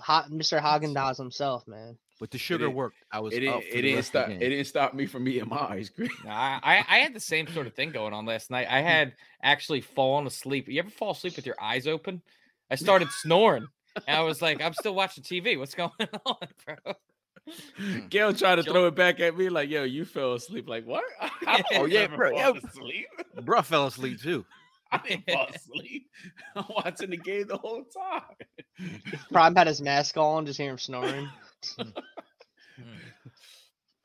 hot Mr. Haagen Dazs himself, man. But the sugar didn't- worked. I was It up didn't. for It the didn't rest of the stop. It didn't stop me from eating my ice cream. I, I I had the same sort of thing going on last night. I mm. had actually fallen asleep. You ever fall asleep with your eyes open? I started snoring. And I was like, I'm still watching TV. What's going on, bro? Hmm. Gail tried to Joe- throw it back at me like, "Yo, you fell asleep." Like what? Oh, yeah, never bro, fall yeah. asleep. Bruh fell asleep too. I didn't fall asleep. I'm watching the game the whole time. Prime had his mask on, just hear him snoring.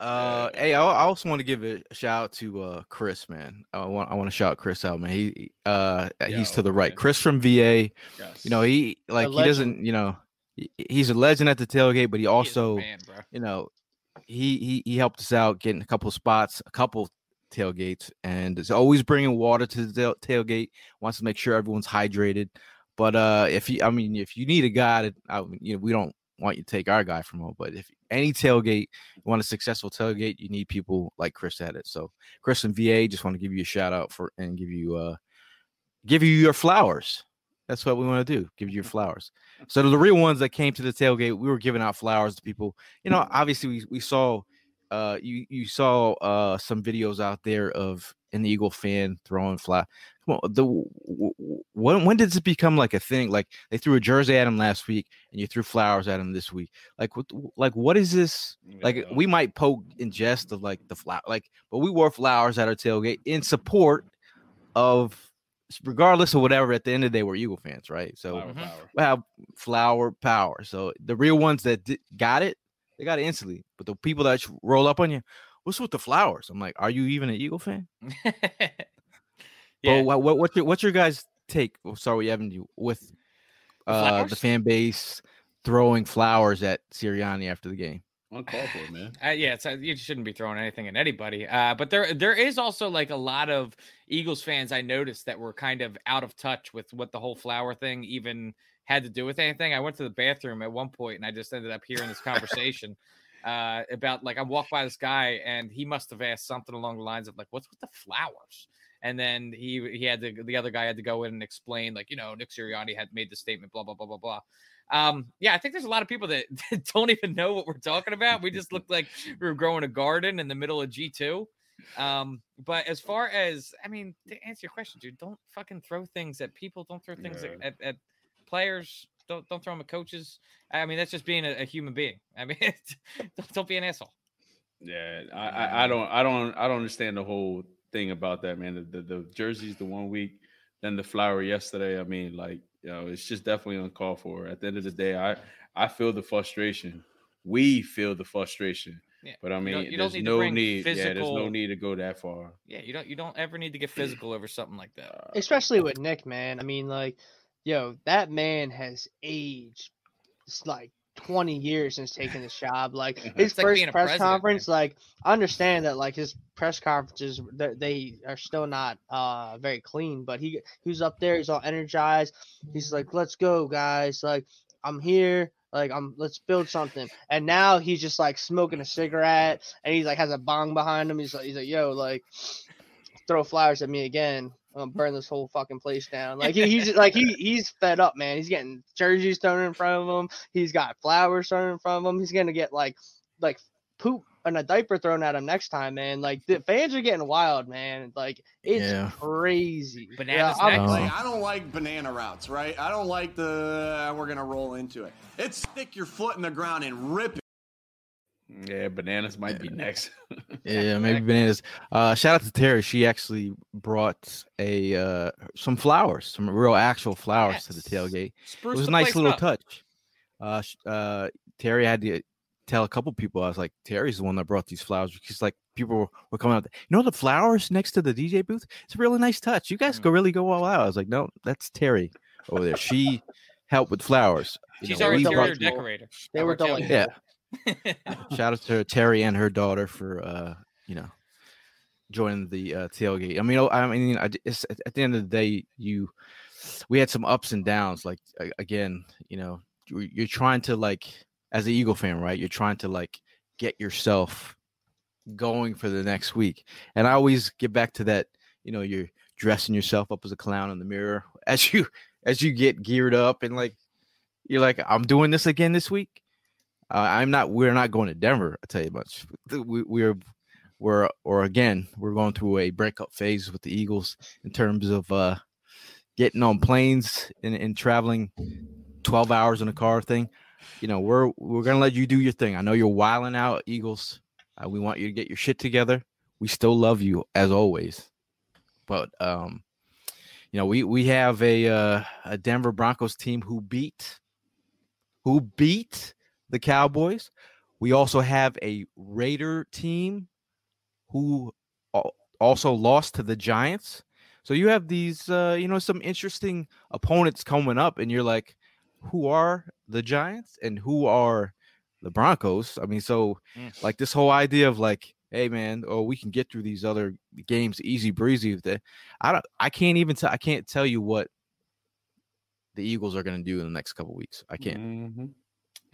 Uh, hey, I, I also want to give a shout out to uh Chris, man. I want I want to shout Chris out, man. He he- uh he's to the right. man. Chris from VA. Yes. You know he like he doesn't. You know he- he's a legend at the tailgate, but he He also man, you know he he he helped us out getting a couple spots, a couple tailgates, and is always bringing water to the tail- tailgate. Wants to make sure everyone's hydrated. But uh, if you, I mean, if you need a guy, to, I, you know, we don't want you to take our guy from home. But if any tailgate, you want a successful tailgate, you need people like Chris at it. So Chris and VA, just want to give you a shout out for and give you uh, give you your flowers. That's what we want to do. Give you your flowers. So the real ones that came to the tailgate, we were giving out flowers to people. You know, obviously we, we saw uh you you saw uh some videos out there of an Eagle fan throwing fly. Come on, the w- w- when when did this become like a thing? Like they threw a jersey at him last week, and you threw flowers at him this week. Like what? Like what is this? Like we might poke in jest of like the flower, like, but we wore flowers at our tailgate in support of, regardless of whatever. At the end of the day, we're Eagle fans, right? So Flower Mhm. power. we have flower power. So the real ones that di- got it, they got it instantly. But the people that roll up on you, what's with the flowers? I'm like, are you even an Eagle fan? yeah. But what, what what's your what's your guys' take? Oh, sorry, we haven't you with uh, the flowers? fan base throwing flowers at Sirianni after the game. Uncalled for, man. Uh, yeah, it's, uh, you shouldn't be throwing anything at anybody. Uh, but there, there is also like a lot of Eagles fans I noticed that were kind of out of touch with what the whole flower thing even had to do with anything. I went to the bathroom at one point and I just ended up hearing this conversation uh, about like I walked by this guy and he must have asked something along the lines of like, "What's with the flowers?" And then he he had to the other guy had to go in and explain like you know Nick Sirianni had made the statement blah blah blah blah blah. Um, yeah, I think there's a lot of people that don't even know what we're talking about. We just looked like we were growing a garden in the middle of G2. Um, but as far as I mean, to answer your question, dude, don't fucking throw things at people. Don't throw things at, at, at players. Don't don't throw them at coaches. I mean, that's just being a, a human being. I mean, don't, don't be an asshole. Yeah, I, I, I um, don't, I don't, I don't understand the whole thing about that, man. The, the, the jerseys the one week, then the flower yesterday. I mean, like, you know, it's just definitely uncalled for. At the end of the day, I, I feel the frustration. We feel the frustration. Yeah, But I you mean, don't- you don't there's need no bring need. Yeah, there's no need to go that far. Yeah, you don't you don't ever need to get physical over something like that. Especially with Nick, man. I mean, like, yo, that man has aged. It's like 20 years since taking this job. Like his It's first a press president, man. conference, like I understand that like his press conferences they- they are still not uh very clean, but he he's up there, he's all energized. He's like, "Let's go, guys! Like I'm here." Like I'm, let's build something. And now he's just like smoking a cigarette, and he's like has a bong behind him. He's like, he's like, yo, like, throw flowers at me again. I'm gonna burn this whole fucking place down. Like he, he's like he he's fed up, man. He's getting jerseys thrown in front of him. He's got flowers thrown in front of him. He's gonna get like like poop and a diaper thrown at him next time, man. Like the fans are getting wild, man. Like it's Yeah. crazy. Bananas I'm- next. Uh-huh. Like, I don't like banana routes, right? I don't like the uh, we're gonna roll into it. It's stick your foot in the ground and rip it. Yeah, bananas might be next. Yeah, maybe bananas. Uh, shout out to Terry. She actually brought a uh, some flowers, some real actual flowers to the tailgate. Spruce it was a nice little up. touch. Uh, uh, Terry had to tell a couple people. I was like, Terry's the one that brought these flowers. Because like people were, were coming out. You know the flowers next to the DJ booth. It's a really nice touch. You guys Mm. go really go all out. I was like, no, that's Terry over there. She helped with flowers. You She's know, our interior decorator. They were our tailgate. Yeah. Shout out to Terry and her daughter for uh, you know, joining the uh, tailgate. I mean, oh, I mean, I, it's, at the end of the day, you, we had some ups and downs. Like again, you know, you're, you're trying to like, as an Eagle fan, right? You're trying to like get yourself going for the next week. And I always get back to that. You know, you're dressing yourself up as a clown in the mirror as you as you get geared up and like you're like, I'm doing this again this week. Uh, I'm not. We're not going to Denver. I tell you much. We, we're we're or again we're going through a breakup phase with the Eagles in terms of uh, getting on planes and, and traveling 12 hours in a car thing. You know, we're we're gonna let you do your thing. I know you're wiling out, Eagles. Uh, we want you to get your shit together. We still love you as always, but um, you know, we we have a uh, a Denver Broncos team who beat who beat the Cowboys. We also have a Raider team who also lost to the Giants. So you have these, uh, you know, some interesting opponents coming up, and you're like, who are the Giants and who are the Broncos? I mean, so Mm. like this whole idea of like, hey man, oh, we can get through these other games easy breezy. With that, I don't, I can't even tell, I can't tell you what the Eagles are going to do in the next couple weeks. I can't. Mhm.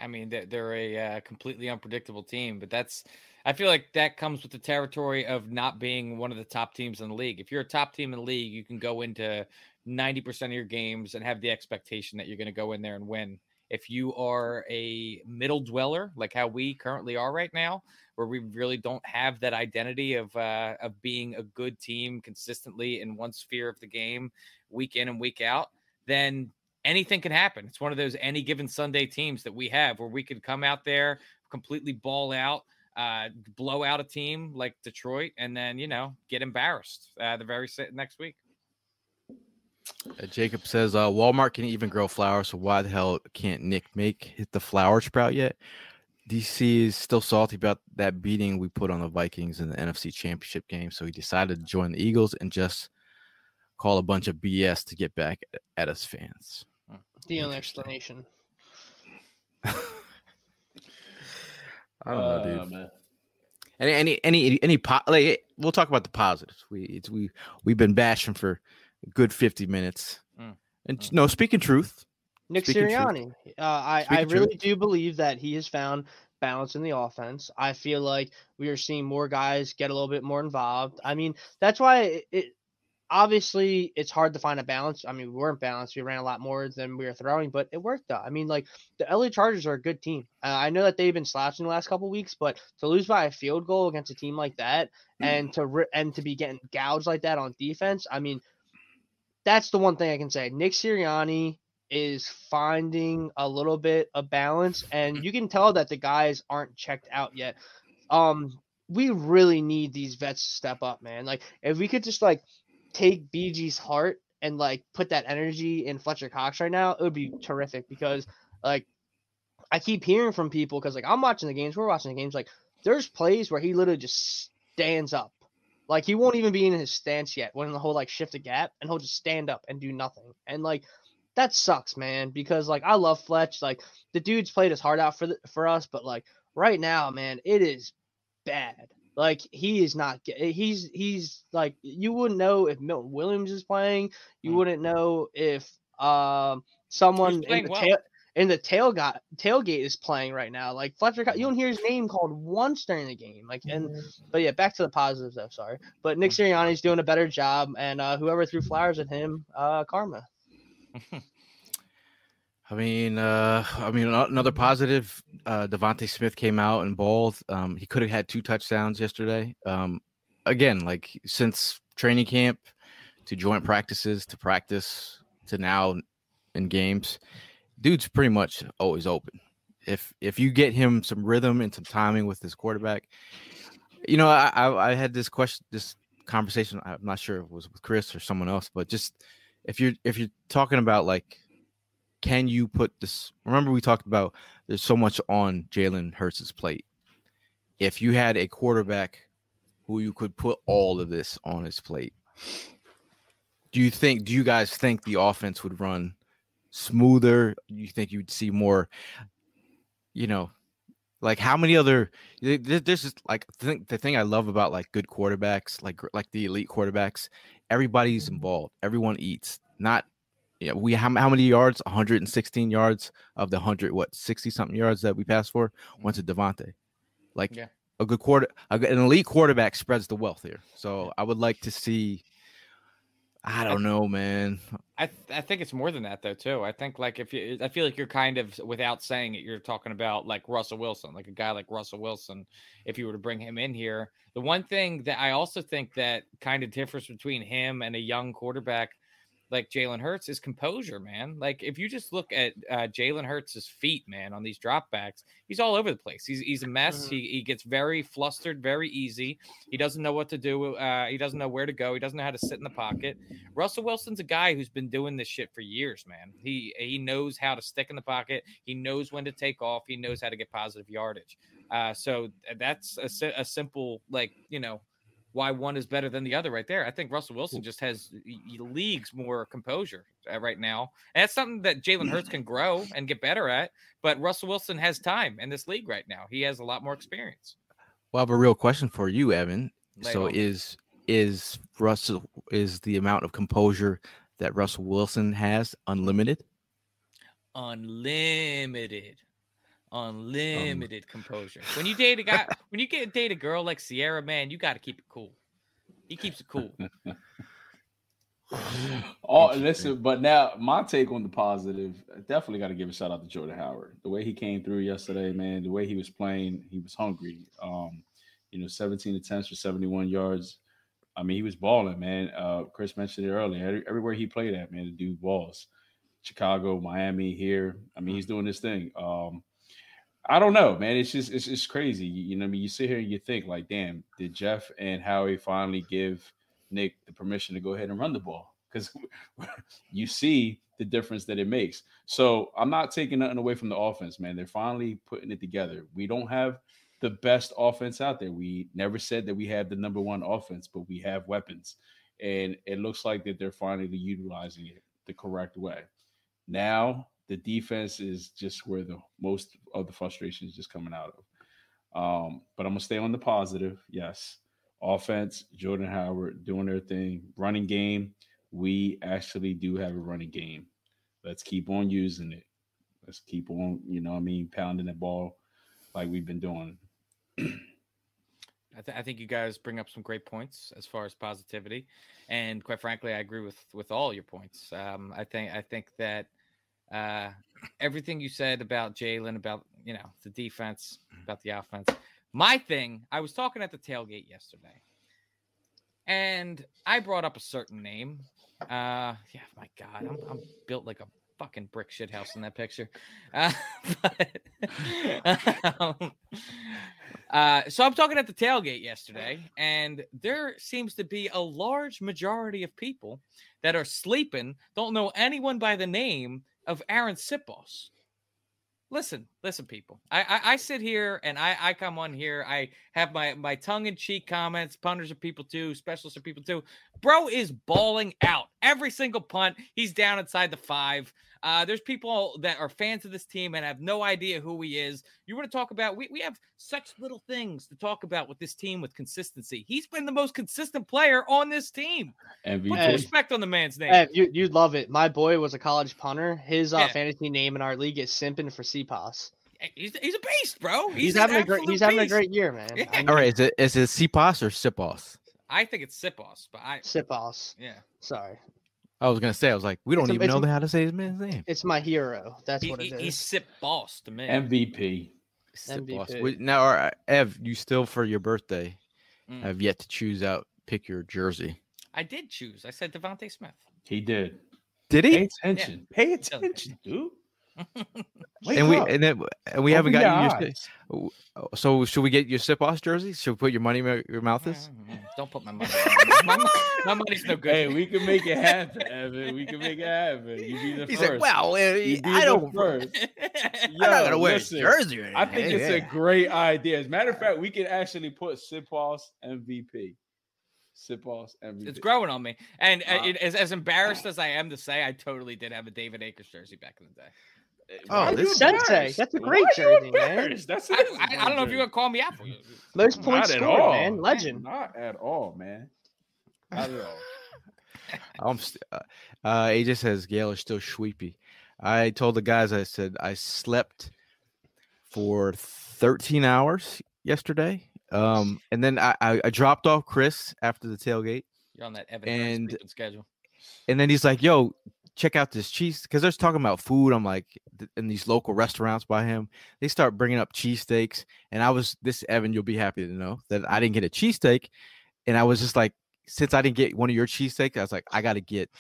I mean, they're, a uh, completely unpredictable team, but that's I feel like that comes with the territory of not being one of the top teams in the league. If you're a top team in the league, you can go into 90% of your games and have the expectation that you're going to go in there and win. If you are a middle dweller, like how we currently are right now, where we really don't have that identity of uh, of being a good team consistently in one sphere of the game, week in and week out, then anything can happen. It's one of those any given Sunday teams that we have where we could come out there, completely ball out, uh, blow out a team like Detroit, and then you know get embarrassed uh, the very next week. Uh, Jacob says uh, Walmart can even grow flowers, so why the hell can't Nick make hit the flower sprout yet? DC is still salty about that beating we put on the Vikings in the NFC Championship game, so he decided to join the Eagles and just call a bunch of BS to get back at us fans. The only explanation. I don't know, dude. Uh, man. Any any any any po- like we'll talk about the positives. We it's we we've been bashing for a good fifty minutes, Mm. and Mm. no speaking truth. Nick Speaking truth. Sirianni. Uh, I, I Speaking truth. really do believe that he has found balance in the offense. I feel like we are seeing more guys get a little bit more involved. I mean, that's why it, it obviously it's hard to find a balance. I mean, we weren't balanced. We ran a lot more than we were throwing, but it worked out. I mean, like the LA Chargers are a good team. Uh, I know that they've been slouching the last couple weeks, but to lose by a field goal against a team like that and to ri- and to be getting gouged like that on defense, I mean, that's the one thing I can say. Nick Sirianni is finding a little bit of balance, and you can tell that the guys aren't checked out yet. Um, we really need these vets to step up, man. Like if we could just like take BG's heart and like put that energy in Fletcher Cox right now, it would be terrific because like I keep hearing from people because like I'm watching the games, we're watching the games, like there's plays where he literally just stands up. Like he won't even be in his stance yet when the whole like shift a gap and he'll just stand up and do nothing. And like that sucks, man, because like I love Fletch. Like the dude's played his heart out for the, for us, but like right now, man, it is bad. Like he is not. eh, He's he's like you wouldn't know if Milton Williams is playing. You Mm. wouldn't know if um someone in the well. tail in the tailgate tailgate is playing right now. Like Fletcher, you don't hear his name called once during the game. Like and but yeah, back to the positives though. Sorry, but Nick Sirianni's doing a better job, and uh, whoever threw flowers at him, uh, karma. I mean, uh, I mean, another positive. Uh, DeVonta Smith came out and balled. Um, he could have had two touchdowns yesterday. Um, again, like since training camp to joint practices to practice to now in games, dude's pretty much always open. If if you get him some rhythm and some timing with his quarterback, you know, I I, I had this question, this conversation. I'm not sure if it was with Chris or someone else, but just if you're if you're talking about like can you put this? Remember, we talked about there's so much on Jalen Hurts' plate. If you had a quarterback who you could put all of this on his plate, do you think? Do you guys think the offense would run smoother? You think you'd see more? You know, like how many other? This is like the thing I love about like good quarterbacks, like like the elite quarterbacks. Everybody's involved. Everyone eats. Not yeah, we how, how many yards? 116 yards of the 100 what 60 something yards that we passed for mm-hmm. went to DeVonta. Like Yeah. a good quarter a, an elite quarterback spreads the wealth here. So I would like to see I don't know, man. I th- I think it's more than that though too. I think like if you I feel like you're kind of without saying it, you're talking about like Russell Wilson, like a guy like Russell Wilson. If you were to bring him in here, the one thing that I also think that kind of differs between him and a young quarterback like Jalen Hurts is composure, man. Like if you just look at uh, Jalen Hurts' feet, man, on these dropbacks, he's all over the place. He's he's a mess. Mhm. He he gets very flustered, very easy. He doesn't know what to do. Uh, he doesn't know where to go. He doesn't know how to sit in the pocket. Russell Wilson's a guy who's been doing this shit for years, man. He he knows how to stick in the pocket. He knows when to take off. He knows how to get positive yardage. Uh, so that's a, a simple like you know why one is better than the other right there. I think Russell Wilson just has y- y- leagues more composure uh, right now. And that's something that Jalen Hurts can grow and get better at. But Russell Wilson has time in this league right now. He has a lot more experience. Well, I have a real question for you, Evan. Lay so on is is Russell is the amount of composure that Russell Wilson has unlimited? unlimited unlimited composure when you date a guy when you get a date a girl like Ciara man you got to keep it cool he keeps it cool Oh, listen, but now my take on the positive, I definitely got to give a shout out to Jordan Howard. The way he came through yesterday, man, the way he was playing, he was hungry. Um, you know, 17 attempts for 71 yards. I mean, he was balling, man. Uh, Chris mentioned it earlier. Every- Everywhere he played at, man, the dude balls. Chicago, Miami, here. I mean, he's doing this thing. Um, I don't know, man. It's just it's just crazy. You know, I mean, you sit here and you think like, damn, did Jeff and Howie finally give Nick the permission to go ahead and run the ball? Because you see the difference that it makes. So I'm not taking nothing away from the offense, man. They're finally putting it together. We don't have the best offense out there. We never said that we have the number one offense, but we have weapons, and it looks like that they're finally utilizing it the correct way. Now the defense is just where the most of the frustration is just coming out of. Um, but I'm gonna stay on the positive. Yes, offense, Jordan Howard doing their thing, running game. We actually do have a running game. Let's keep on using it. Let's keep on, you know, what I mean, pounding the ball like we've been doing. I, th- I think you guys bring up some great points as far as positivity, and quite frankly, I agree with with all your points. Um, I think I think that uh, everything you said about Jalen, about you know the defense, about the offense. My thing, I was talking at the tailgate yesterday, and I brought up a certain name. Uh, yeah, my God, I'm, I'm built like a fucking brick shit house in that picture. Uh, but, um, uh, so I'm talking at the tailgate yesterday, and there seems to be a large majority of people that are sleeping, don't know anyone by the name of Arryn Siposs. Listen, listen, people. I, I I sit here and I I come on here. I have my my tongue in cheek comments. Punters are people too. Specialists are people too. Bro is balling out every single punt. He's down inside the five. Uh, there's people that are fans of this team and have no idea who he is. You want to talk about? We, we have such little things to talk about with this team with consistency. He's been the most consistent player on this team. Put MVP. some respect on the man's name. Hey, you, you'd love it. My boy was a college punter. His uh, Yeah. fantasy name in our league is Simpin for CPOS. He's, he's a beast, bro. He's, He's, having a great. absolute He's having a great year, man. Yeah. I mean, All right, is it is it CPOS or SIPOS? I think it's Siposs, but I Siposs. yeah. Sorry. I was gonna say, I was like, we don't It's even it's know how to say his man's name. It's my hero. That's He, what it he- is. he's sip boss to me. MVP. Sip boss. MVP. Wait, Now, are, Ev, you still for your birthday Mm. have yet to choose out pick your jersey? I did choose. I said DeVonta Smith. He did. Did he? Pay he? attention. Pay attention, dude. Wake and we up. and then and we haven't Open got your you. Your, eyes. si- so should we get your sip boss jersey? Should we put your money where your mouth is? Mm, Don't put my money. on my, my money's no good. Hey, we can make it happen, Evan. We can make it happen. You be the He first. said, "Well, uh, be I the don't. first. I'm not gonna wear listen, a jersey. Or I think anything, it's a great idea. As a matter of fact, we can actually put Siposs MVP. Siposs MVP. It's growing on me. And uh, Uh, it, as, as embarrassed as I am to say, I totally did have a David Akers jersey back in the day. Oh, Why this- sensei. That's a great are you jersey, man. That's I, I, I don't know if you would call me out for it. Most points Not at scored, all. man. Legend. Not at all, man. Not at all. I'm st- uh, uh, AJ says Gail is still sweepy. I told the guys I said I slept for 13 hours yesterday. Um, and then I, I, I dropped off Chris after the tailgate, You're on that Evan And- and schedule. and then he's like, "Yo, check out this cheese," because they're talking about food. I'm like, th- in these local restaurants by him, they start bringing up cheesesteaks, and I was this Evan. You'll be happy to know that I didn't get a cheesesteak, and I was just like, since I didn't get one of your cheesesteaks, I was like, I gotta get,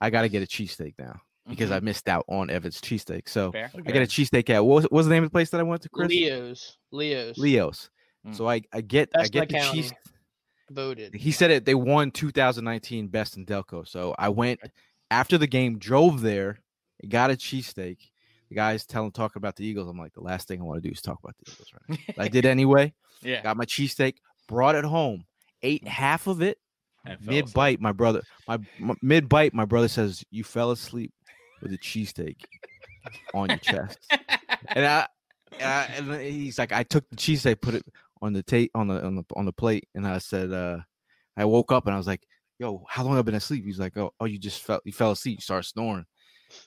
I gotta get a cheesesteak now because I missed out on Evan's cheesesteak. So Fair. I got a cheesesteak at what was, what was the name of the place that I went to, Chris? Leo's. Leo's. Leo's. Mm. So I I get I get the County. cheese. Voted. He said it. They won 2019 Best in Delco. So I went after the game, drove there, got a cheesesteak. The guys telling talking about the Eagles. I'm like, the last thing I want to do is talk about the Eagles right now. I did anyway. Yeah. Got my cheesesteak, brought it home, ate half of it. Mid bite, my brother, my, my mid bite, my brother says you fell asleep with a cheesesteak on your chest, and I, and, I, and he's like, I took the cheesesteak, put it on the tape on the on the on the plate, and I said, uh, I woke up and I was like, Yo, how long have I been asleep? He's like, Oh, oh, you just fell, you fell asleep, you started snoring.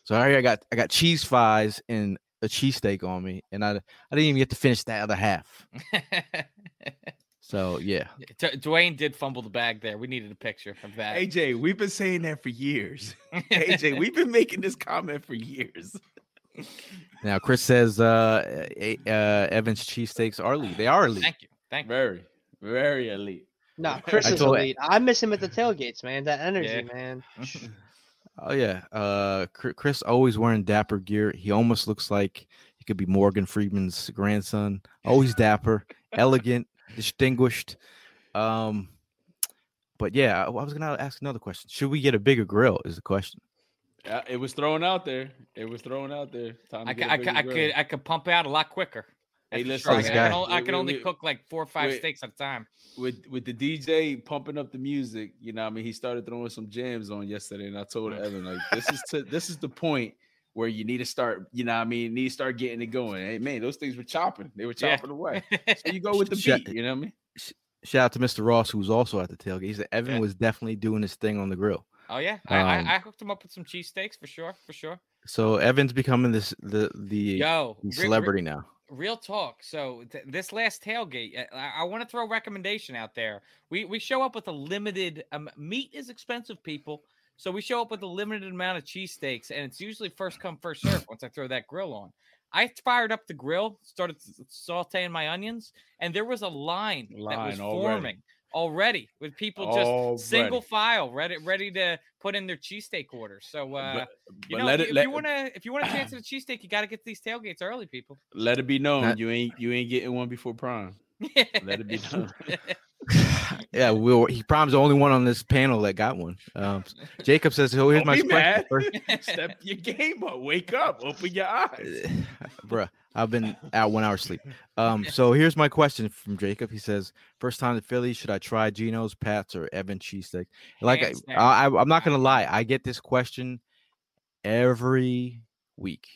So I I got I got cheese fries and a cheesesteak on me, and I I didn't even get to finish that other half. So yeah, D- Dwayne did fumble the bag there. We needed a picture of that. AJ, we've been saying that for years. AJ, we've been making this comment for years. now Chris says uh, uh Evans cheesesteaks are elite. They are elite. Thank you. Thank you. Very, very elite. No, Chris is told- elite. I miss him at the tailgates, man. That energy, Yeah. man. Oh yeah, uh, Chris always wearing dapper gear. He almost looks like he could be Morgan Freeman's grandson. Always dapper, elegant, distinguished. Um, but yeah, I, I was gonna ask another question. Should we get a bigger grill? Is the question. Yeah, it was thrown out there. It was thrown out there. Time to I, could, a I, could, bigger I could I could pump out a lot quicker. Hey, listen, I, guy- can only, I can only cook like four or five Wait. steaks at a time. with with the DJ pumping up the music, you know, I mean, he started throwing some jams on yesterday, and I told Evan like, this is to, this is the point where you need to start, you know, what I mean, need to start getting it going. Hey, man, those things were chopping, they were Yeah. chopping away. So you go with the beat, you know what I mean? Shout out to Mr. Ross, who was also at the tailgate. He said Evan Yeah. was definitely doing his thing on the grill. Oh yeah, I, Um, I, I hooked him up with some cheesesteaks for sure, for sure. So Evan's becoming this the the, Yo, the re- re- celebrity now. Real talk. So th- this last tailgate, uh, I, I want to throw a recommendation out there. We we show up with a limited um, meat is expensive, people. So we show up with a limited amount of cheesesteaks, and it's usually first come first serve. Once I throw that grill on, I fired up the grill, started sautéing my onions, and there was a line, that was Line already. forming already with people just single file, ready ready to put in their cheesesteak order. So uh, but you know, let if, it if let, you want to if you want a chance at a cheesesteak, you got to get these tailgates early, people. let it be known Not- you ain't you ain't getting one before prime. Let it be known. yeah, we'll, he promised the only one on this panel that got one. Um, Jacob says, "Oh, here's Don't my be question. mad. Step your game up. Wake up. Open your eyes. Bruh, I've been out one hour sleep. Um, so here's my question from Jacob. He says, first time to Philly, should I try Geno's, Pat's, or Evan cheesesteak? Like, I, I, I'm not gonna lie, I get this question every week.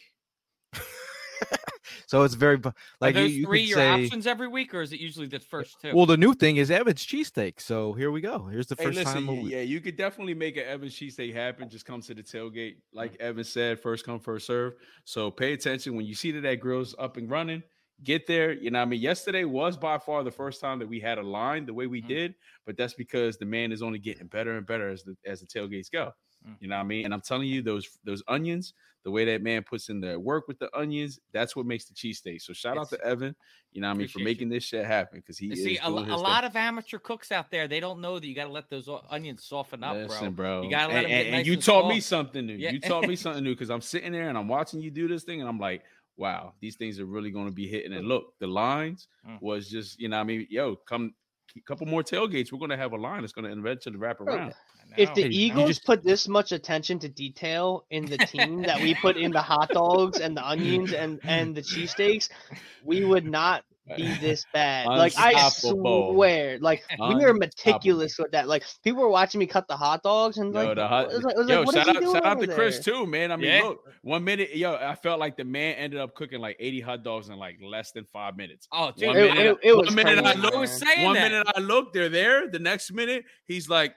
so it's very like you, you three could your say. options every week, or is it usually the first two? Well, the new thing is Evan's cheesesteak. So here we go. Here's the Hey, first listen, time. y- yeah, you could definitely make an Evans cheesesteak happen. Just come to the tailgate, like Evan said, first come, first serve. So pay attention when you see that that grill's up and running. Get there. You know, I mean, yesterday was by far the first time that we had a line the way we Mhm. did, but that's because the man is only getting better and better as the as the tailgates go. Mm. You know what I mean? And I'm telling you, those those onions, the way that man puts in the work with the onions, that's what makes the cheesesteak. So shout out to Evan, you know what I mean, for Appreciate making this shit happen because he You is See, a, doing lo- his a lot of amateur cooks out there, they don't know that you got to let those onions soften up, Listen, bro. bro. You gotta let and, 'em get and- and you and taught me something new. Yeah. You taught me something new because I'm sitting there and I'm watching you do this thing, and I'm like, wow, these things are really going to be hitting. And look, the lines Mm. was just, you know, what I mean, yo, come a couple more tailgates. We're going to have a line that's going to eventually wrap around. I If the Hey, Eagles just- put this much attention to detail in the team that we put in the hot dogs and the onions and and the cheesesteaks, we would not be this bad. Like I swear, like we are meticulous with that. Like people were watching me cut the hot dogs and Yo, like, the hot, it was like, it was yo, like, what is shout out, shout out over to Chris too, man. I mean, Yeah. look, one minute, yo, I felt like the man ended up cooking like 80 hot dogs in like less than five minutes. oh, dude, One It, minute, it, it was one minute I crazy, I was man. saying one that. minute I look, they're there. The next minute, he's like,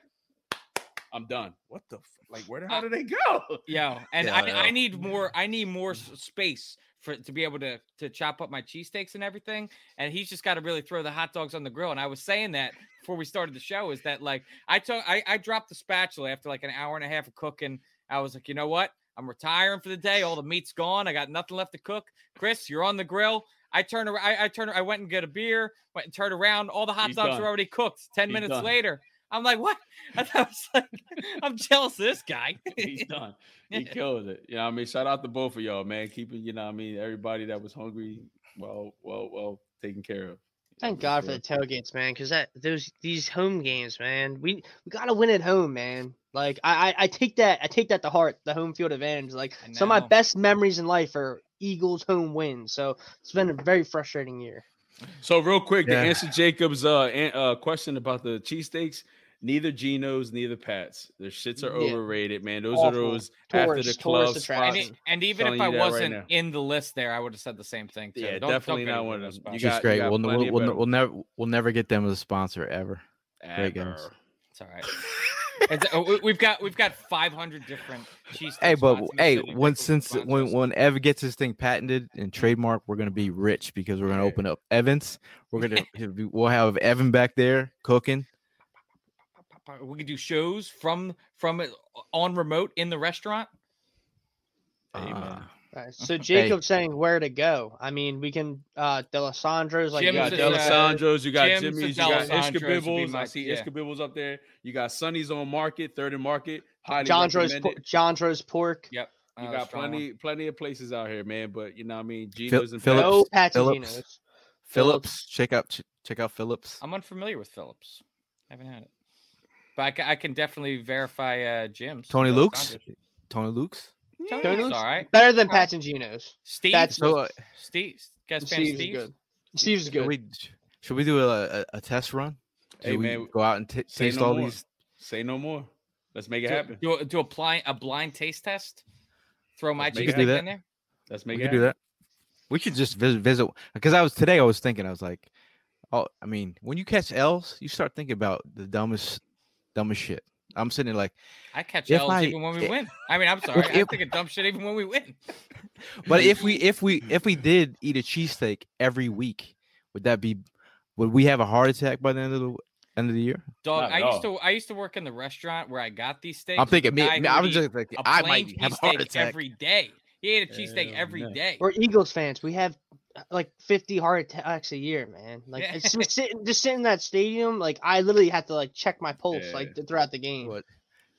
"I'm done." What the f- like? Where the hell Uh, did they go? Yeah, and Yeah, I, I. I need more. I need more space for to be able to to chop up my cheesesteaks and everything. And he's just got to really throw the hot dogs on the grill. And I was saying that before we started the show is that like I took I, I dropped the spatula after like an hour and a half of cooking. I was like, you know what? I'm retiring for the day. All the meat's gone. I got nothing left to cook. Chris, you're on the grill. I turned around. I, I turned. I went and get a beer. Went and turned around. All the hot He's dogs done. were already cooked. Ten He's minutes done. later, I'm like, what? I thought- I was like, I'm jealous of this guy. He's done. He killed it. You know what I mean? Shout out to both of y'all, man. Keeping, you know what I mean, everybody that was hungry, well, well, well taken care of. Thank God for the tailgates, man, because that those these home games, man, we we gotta win at home, man. Like I, I I take that I take that to heart, the home field advantage. Like I some of my best memories in life are Eagles home wins. So it's been a very frustrating year. So real quick, Yeah. to answer Jacob's uh, uh question about the cheesesteaks, neither Geno's, neither Pat's. Their shits are Yeah. overrated, man. Those Awful. are those after the club spots. And, and even if I you that right wasn't now. in the list there, I would have said the same thing too. Yeah, Don't- don't definitely not rid one of those them. You spots. got- great. got We'll, we'll, we'll, we'll never we'll never get them as a sponsor ever. Great games. Ever. It's all right. It's, oh, we- we've got we've got 500 different cheese. Hey, but hey, the when since when us. when Ev gets his thing patented and trademarked, we're gonna be rich because we're gonna open up Evans. We're gonna be- we'll have Evan back there cooking. We could do shows from from it on remote in the restaurant. Hey, man. Uh, Right, so Jacob's saying where to go. I mean, we can uh Dalessandro's like You got is, yeah, uh, Dalessandro's, you got Jim's Jimmy's, you got Dalessandro's would be Ishkabibbles. I see yeah. Ishkabibbles up there. You got Sonny's on Market, Third and Market. Highly John's Roast recommended. John's Roast Pork. Yep. You uh, got strong one. plenty, plenty of places out here, man. But you know, what I mean, Phil- and Phillips. No Pat's. Phillips. Patagino's. Phillips, check out check out Phillips. I'm unfamiliar with Phillips. I haven't had it, but I, I can definitely verify uh, Jim's. Tony Luke's. Sanders. Tony Luke's. Tony Tony Luke's Luke's? all right. Better than All right. Patagino's. Steve. That's- So uh, Steve. Guys, fan of Steve's is Steve's? good. Steve's is should good. we should we do a, a, a test run? Should Hey, we man, go out and t- taste no all more. these? Say no more. Let's make it Do, happen. do, a- do a blind a blind taste test. Throw my Let's make it cheesesteak in there. Let's We make it happen. do that. We should just visit visit because I was today. I was thinking. I was like, oh, I mean, when you catch L's, you start thinking about the dumbest dumbest shit. I'm sitting there like, I catch If L's I- even when we if- win. I mean, I'm sorry. I if- think of dumb shit even when we win. but if we if we if we did eat a cheesesteak every week, would that be? Would we have a heart attack by the end of the end of the year? Dog, Not I used to I used to work in the restaurant where I got these steaks. I'm thinking me. me- I would was just like, I might have a heart attack. every day. He ate a cheesesteak every day. every We're Eagles fans. We have like 50 heart attacks a year, man. Like it's just sitting, just sitting in that stadium. Like I literally had to like check my pulse Yeah. like throughout the game. What?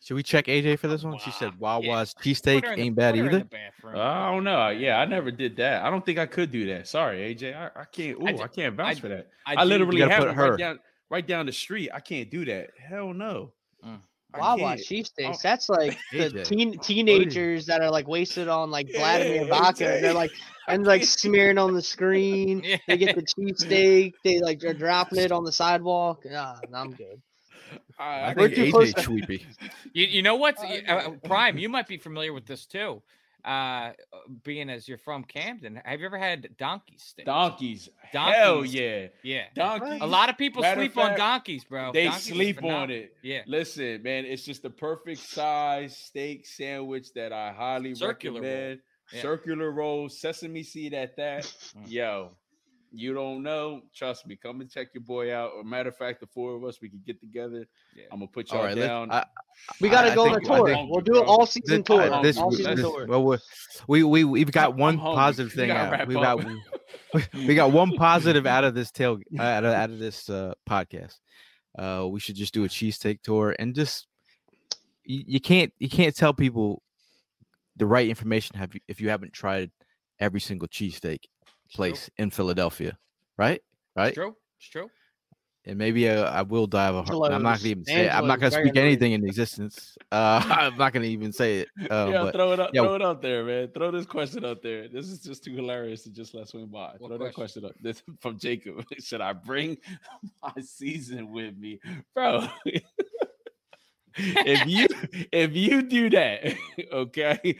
Should we check AJ for this one? She said Wow. Wawa's Yeah. cheesesteak Put her in the- ain't bad put her in either. bathroom. I don't know. Yeah, I never did that. I don't think I could do that. Sorry, AJ. I, I can't. Ooh, I I, d- can't vouch I- for that. I I, do- literally You gotta have put it her. right down, right down the street. I can't do that. Hell no. Mm. I Wawa can't. cheesesteaks. Oh. That's like the teen, teenagers that are like wasted on like Vladimir Yeah, vodka. and They're like and like smearing on the screen. Yeah. They get the cheesesteak. They like they're dropping it on the sidewalk. Ah, I'm good. I, I I think too AJ close to- Sweepy. You, you know what? Oh, Uh, Prime, you might be familiar with this too. Uh, being as you're from Camden, have you ever had donkey steak? donkeys. Hell Donkeys. yeah. Yeah. Donkeys. A lot of people Matter sleep on donkeys, bro. They Donkeys sleep on it. Yeah. Listen, man, it's just the perfect size steak sandwich that I highly Circular roll. recommend. Yeah. Circular roll, sesame seed at that. Mm. Yo, You don't know. Trust me. Come and check your boy out. Or matter of fact, the four of us we can get together. Yeah. I'm gonna put All y'all right, down. I- We got to I go on a tour. we'll do it all season This- tour. this- all this- season tour. well, we- we we we've got I'm one hungry. positive thing out. We got we got one positive out of this tail uh, out of, out of this uh, podcast. Uh, we should just do a cheesesteak tour and just you, you can't you can't tell people the right information have you if you haven't tried every single cheesesteak place in Philadelphia, right? Right? It's true. It's true. and maybe uh, I will dive a hard. I'm not gonna even say. It. I'm not gonna speak anything in existence. Uh, I'm not gonna even say it. Uh, yeah, but throw it up, yeah. throw it out there, man. Throw this question out there. This is just too hilarious to just let swing by. What throw that question up. This from Jacob. Should I bring my season with me, bro? If you if you do that, okay,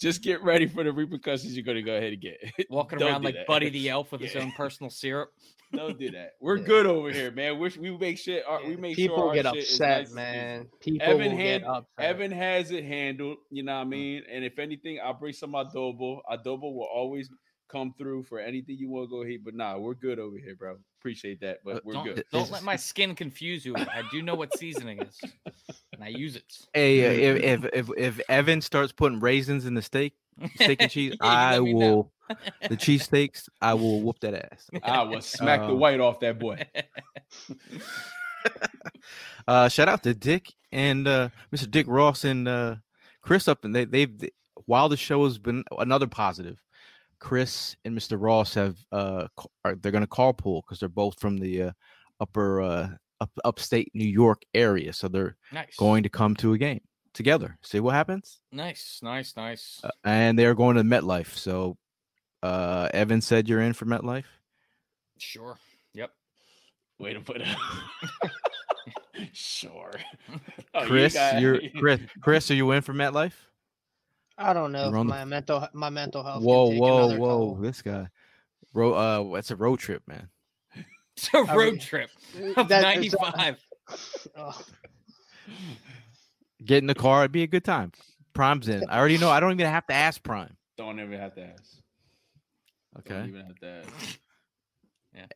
just get ready for the repercussions you're gonna go ahead and get. Walking Don't around like that. Buddy the Elf with his own personal syrup. Don't do that. We're good over here, man. We're, we make shit. Our, we make People sure get upset, nice man. People Evan will get upset. Evan has it handled, you know what I mm. mean? And if anything, I'll bring some adobo. Adobo will always come through for anything you want to go hit. But nah, we're good over here, bro. Appreciate that. But Uh, we're Don't, good. don't let my skin confuse you. I do know what seasoning is, and I use it. Hey, uh, if, if if if Evan starts putting raisins in the steak, steak and cheese, Yeah, I let know. will the cheesesteaks. I will whoop that ass. I will smack the Uh, white off that boy. Uh, shout out to Dick and uh, Mr. Dick Ross and uh, Chris up, and they they've while the show has been another positive. Chris and Mr. Ross have uh are they're gonna carpool because they're both from the uh, upper uh up, upstate New York area, so they're Nice. going to come to a game together. See what happens. Nice, nice, nice. Uh, and they're going to MetLife. So uh Evan said you're in for MetLife. Sure. Yep. Way to put it. sure. Oh, you Chris, got- you are Chris. Chris, are you in for MetLife? I don't know. You're If on the- my mental my mental health. can Whoa, take whoa, another whoa! toll. This guy, road. Uh, it's a road trip, man. It's a road mean, trip of uh, 95. Ugh. Get in the car. It'd be a good time. Prime's in. I already know. I don't even have to ask Prime. Don't even have to ask. Don't Okay. even have to ask.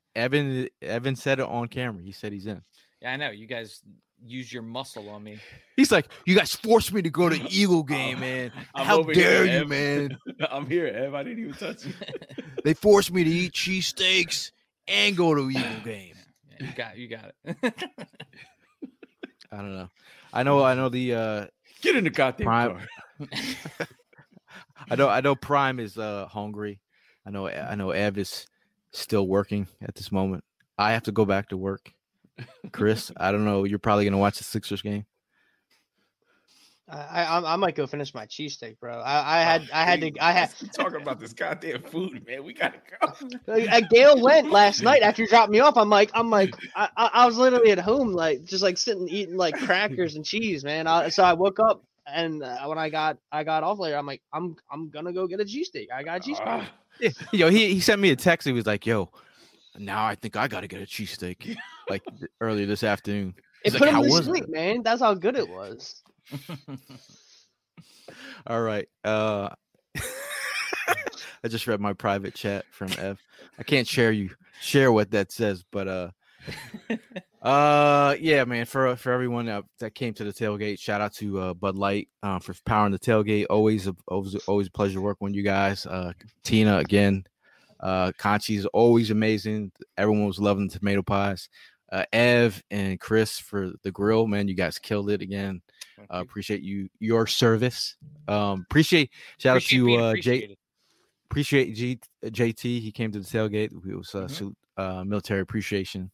Evan. Evan said it on camera. He said he's in. Yeah, I know. You guys use your muscle on me. He's like, you guys forced me to go to Eagle game, man. I'm How over here, dare you, Ev. man? I'm here, Ev. I didn't even touch you. They forced me to eat cheesesteaks and go to Eagle game. Yeah, you got, you got it. I don't know. I know. I know the. uh Get in the goddamn Prime- car. I know. I know. Prime is uh hungry. I know. I know. Ev is still working at this moment. I have to go back to work. Chris, I don't know. You're probably gonna watch the Sixers game. I, I I might go finish my cheesesteak, bro. I, I had I had to I had Let's about this goddamn food, man. We gotta go. uh, Gail went last night after you dropped me off. I'm like I'm like I, I I was literally at home like just like sitting eating like crackers and cheese, man. I, so I woke up and uh, when I got I got off later, I'm like I'm I'm gonna go get a cheesesteak. I got a cheesesteak. Yeah, yo, he he sent me a text. He was like, "Yo, now I think I gotta get a cheesesteak." Like earlier this afternoon. it like, put "How him to sleep, it?" man. That's how good it was. All right. Uh I just read my private chat from F. I can't share you share what that says, but uh uh yeah, man, for for everyone that, that came to the tailgate, shout out to uh Bud Light uh, for powering the tailgate. Always a always, always a pleasure working with you guys. Uh Tina again. Uh Conchi's always amazing. Everyone was loving the tomato pies. Uh Ev and Chris for the grill, man. You guys killed it again. Uh, appreciate you your service. Um, appreciate shout Appreciate out to uh, Jay. Appreciate G, uh, JT. He came to the tailgate. It was uh, Mhm. salute, uh, military appreciation,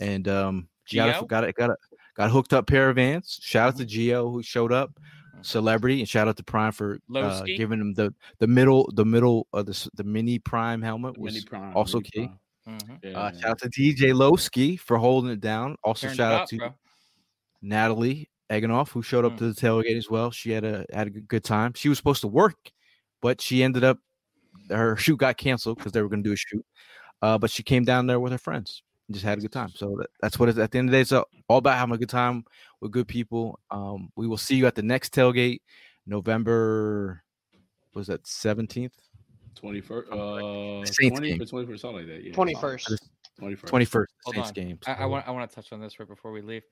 and um, got Gio? a, got a, got a, got a hooked up pair of vans. Shout out to Gio who showed up. Celebrity, and shout out to Prime for uh, giving him the the middle the middle of the the mini Prime helmet was Mini prime, also key. prime. Mhm. Yeah, Uh, shout out to DJ Lowski for holding it down. Also, shout it out to bro. Natalie Eganoff, who showed up Mm. to the tailgate as well. She had a had a good- good time. She was supposed to work, but she ended up her shoot got canceled because they were going to do a shoot. Uh, but she came down there with her friends and just had a good time. So that, that's what it's at the end of the day. It's all all about having a good time with good people. Um, we will see you at the next tailgate, November. Was that seventeenth? 21st. Uh, 20, 21st, something like that. Yeah. 21st. 21st. 21st. Hold Saints on. game. I, I want I want to touch on this right before we leave.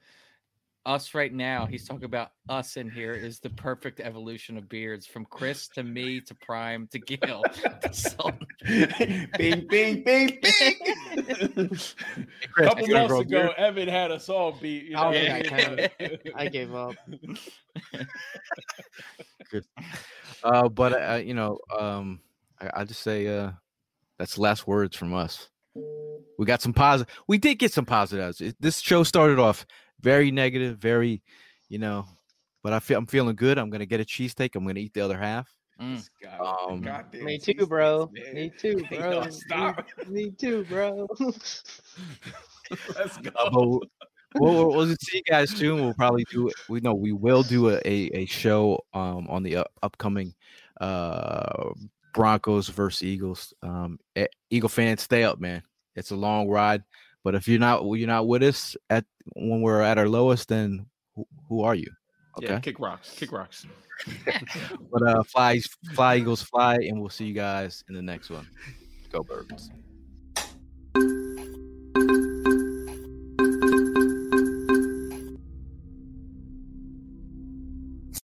Us right now, he's talking about us in here is the perfect evolution of beards from Chris to me to Prime to Gil. to Sultan. bing, bing, bing, bing. Chris, A couple months ago, beard? Evan had us all beat. You I know? don't think I I gave up. Uh, but uh, you know, um, I, I just say uh, that's the last words from us. We got some positive. We did get some positives. This show started off very negative, very, you know, but I feel I'm feeling good. I'm gonna get a cheesesteak. I'm gonna eat the other half. Mm. This guy with the Um, Me too, cheesesteaks, bro. man. Me too, Yo, bro. Me- stop. Me too, bro. Let's go. Uh, but we'll, we'll, we'll see you guys soon. We'll probably do it. We know we will do a, a, a show um on the up, upcoming uh Broncos versus Eagles. Um, eh, Eagle fans, stay up, man. It's a long ride, but if you're not you're not with us at when we're at our lowest, then who, who are you? Okay, Yeah, kick rocks. Kick rocks. but uh, fly, fly, Eagles, fly, and we'll see you guys in the next one. Go Birds.